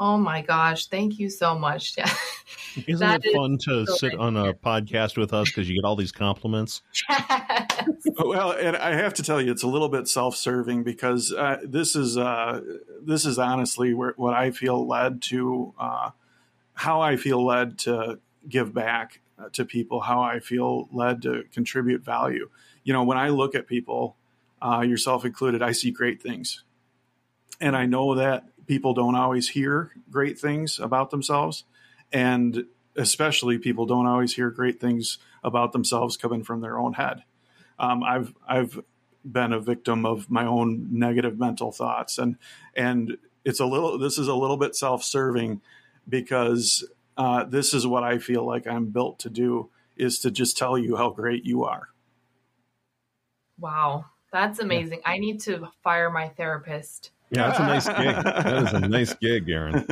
Oh my gosh. Thank you so much. Isn't That it is fun to so sit great. on a podcast with us because you get all these compliments? Yes. Well, and I have to tell you, it's a little bit self-serving because uh, this is uh, this is honestly where, what I feel led to, uh, how I feel led to give back uh, to people, how I feel led to contribute value. You know, when I look at people, uh, yourself included, I see great things, and I know that people don't always hear great things about themselves, and especially people don't always hear great things about themselves coming from their own head um, I've I've been a victim of my own negative mental thoughts, and and it's a little. This is a little bit self-serving because uh, this is what I feel like I'm built to do is to just tell you how great you are. Wow. That's amazing. I need to fire my therapist. Yeah, that's a nice gig. That is a nice gig, Aaron.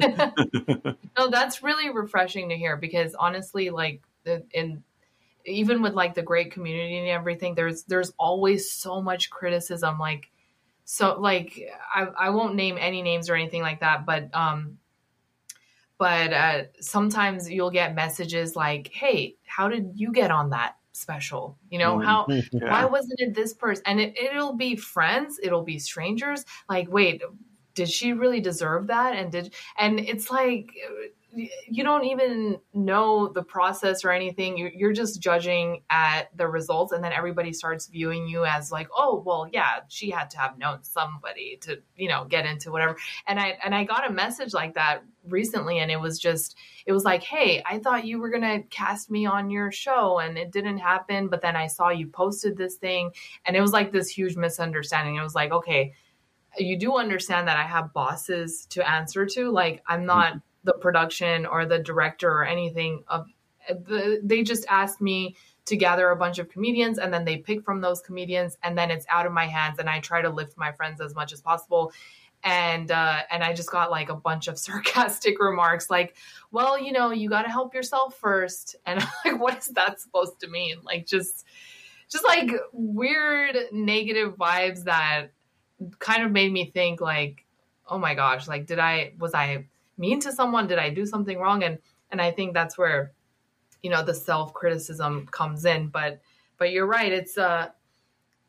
No, that's really refreshing to hear because honestly, like the- in even with like the great community and everything, there's there's always so much criticism. Like so like I, I won't name any names or anything like that, but um but uh sometimes you'll get messages like, Hey, how did you get on that special? You know, Mm. how why wasn't it this person? And it, it'll be friends, it'll be strangers. Like, wait, did she really deserve that? And did and it's like you don't even know the process or anything. You- You're just judging at the results, and then everybody starts viewing you as like, oh, well, yeah, she had to have known somebody to, you know, get into whatever. And I and I got a message like that recently, and it was just, it was like, hey, I thought you were gonna cast me on your show, and it didn't happen. But then I saw you posted this thing, and it was like this huge misunderstanding. It was like, okay, you do understand that I have bosses to answer to. Like, I'm not the production or the director or anything of the, they just asked me to gather a bunch of comedians and then they pick from those comedians and then it's out of my hands and I try to lift my friends as much as possible. And uh and I just got like a bunch of sarcastic remarks like well you know you got to help yourself first. And I'm like what is that supposed to mean? Like just just like weird negative vibes that kind of made me think like oh my gosh like did I was I mean to someone? Did i do something wrong? And and i think that's where you know the self criticism comes in. But but you're right. It's uh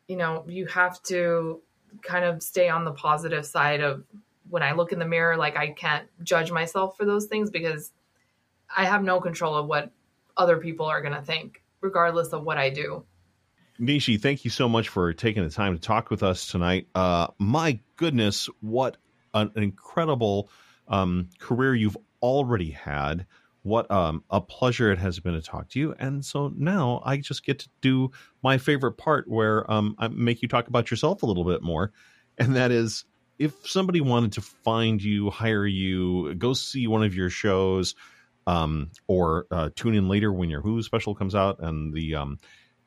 you know you have to kind of stay on the positive side of when i look in the mirror like i can't judge myself for those things because i have no control of what other people are going to think regardless of what i do. Nishi, thank you so much for taking the time to talk with us tonight. Uh, my goodness, what an incredible um, career you've already had. What um, a pleasure it has been to talk to you. And so now I just get to do my favorite part where um, I make you talk about yourself a little bit more. And that is if somebody wanted to find you, hire you, go see one of your shows, um, or uh, tune in later when your Hulu special comes out and the um,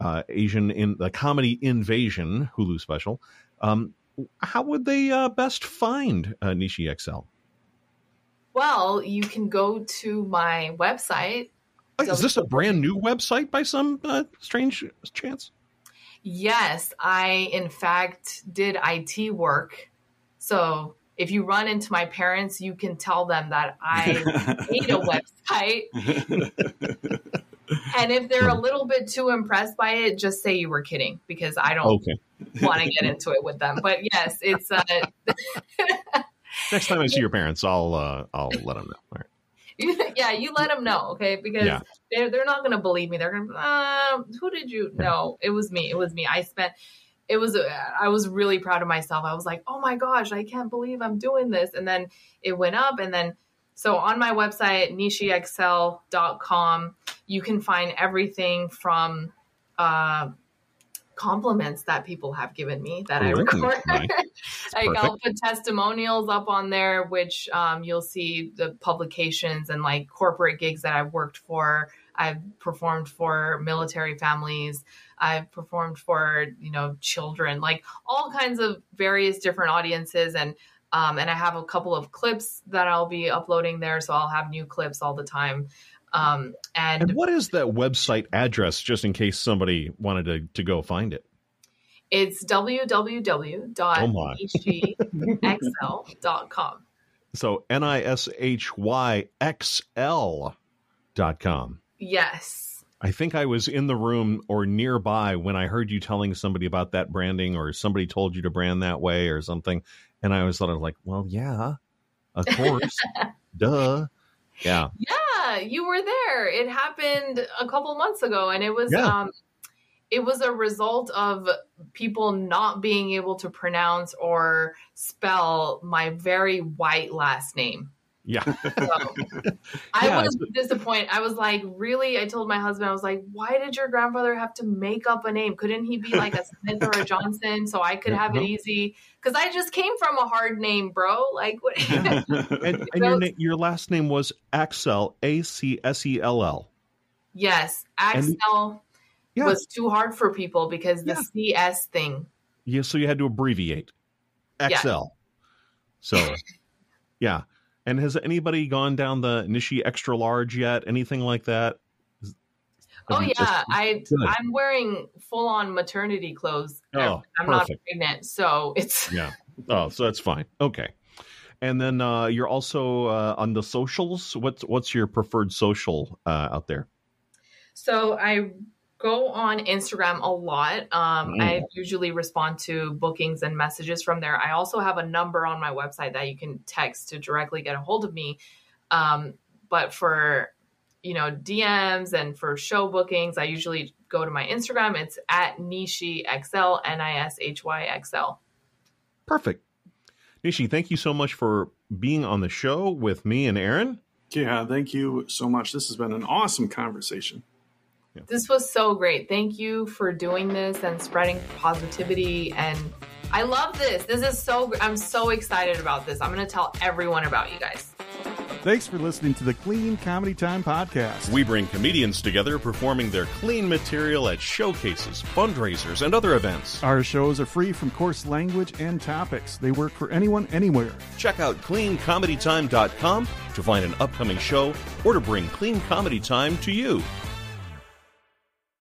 uh, Asian in the comedy invasion Hulu special. Um, how would they uh, best find uh, Nishi XL? Well you can go to my website Is this a brand new website by some uh, strange chance? Yes, I in fact did IT work. So if you run into my parents, you can tell them that I made a website. And if they're a little bit too impressed by it, just say you were kidding because I don't Okay. want to get into it with them. But yes, it's uh Next time I see your parents, I'll uh, I'll let them know. All right. yeah, you let them know, okay? Because Yeah. they're they're not gonna believe me. They're gonna, um, who did you? No, it was me. It was me. I spent. It was. Uh, I was really proud of myself. I was like, oh my gosh, I can't believe I'm doing this. And then it went up, and then so on my website nishiexcel.com, you can find everything from. Uh, compliments that people have given me that I record. nice. like I'll put testimonials up on there, which um, you'll see the publications and like corporate gigs that I've worked for. I've performed for military families. I've performed for you know children, like all kinds of various different audiences, and um, and I have a couple of clips that I'll be uploading there. So I'll have new clips all the time. Um, and And what is that website address, just in case somebody wanted to, to go find it? it's Oh my. So N I S H Y X L dot com. Yes. I think I was in the room or nearby when I heard you telling somebody about that branding, or somebody told you to brand that way or something. And I was sort of like, well, yeah, of course. Duh. Yeah. Yeah, you were there. It happened a couple months ago and it was Yeah. um it was a result of people not being able to pronounce or spell my very white last name. Yeah. So I Yeah, was disappointed. I was like, really? I told my husband, I was like, why did your grandfather have to make up a name? Couldn't he be like a Smith or a Johnson so I could have it easy? Because I just came from a hard name, bro. Like, what? And, and your, na- your last name was Acsell, A C S E L L. yes, And- Acsell Yeah. was too hard for people because the CS thing. Yeah. So you had to abbreviate Yeah. XL. So, yeah. And has anybody gone down the Nishi extra large yet? Anything like that? Oh yeah, just- I Good. I'm wearing full on maternity clothes. Oh, I'm not perfect. pregnant, so it's Yeah. Oh, so that's fine. Okay. And then uh, you're also uh, on the socials. What's what's your preferred social uh, out there? So I go on Instagram a lot. Um, Mm. I usually respond to bookings and messages from there. I also have a number on my website that you can text to directly get a hold of me. Um, but for you know DMs and for show bookings, I usually go to my Instagram. It's at Nishi XL N I S H Y X L. Perfect. Nishi, thank you so much for being on the show with me and Aaron. yeah, thank you so much. This has been an awesome conversation. This was so great. Thank you for doing this and spreading positivity. And I love this. This is so, I'm so excited about this. I'm going to tell everyone about you guys. Thanks for listening to the Clean Comedy Time podcast. We bring comedians together performing their clean material at showcases, fundraisers, and other events. Our shows are free from coarse language and topics. They work for anyone, anywhere. Check out cleancomedytime.com to find an upcoming show or to bring Clean Comedy Time to you.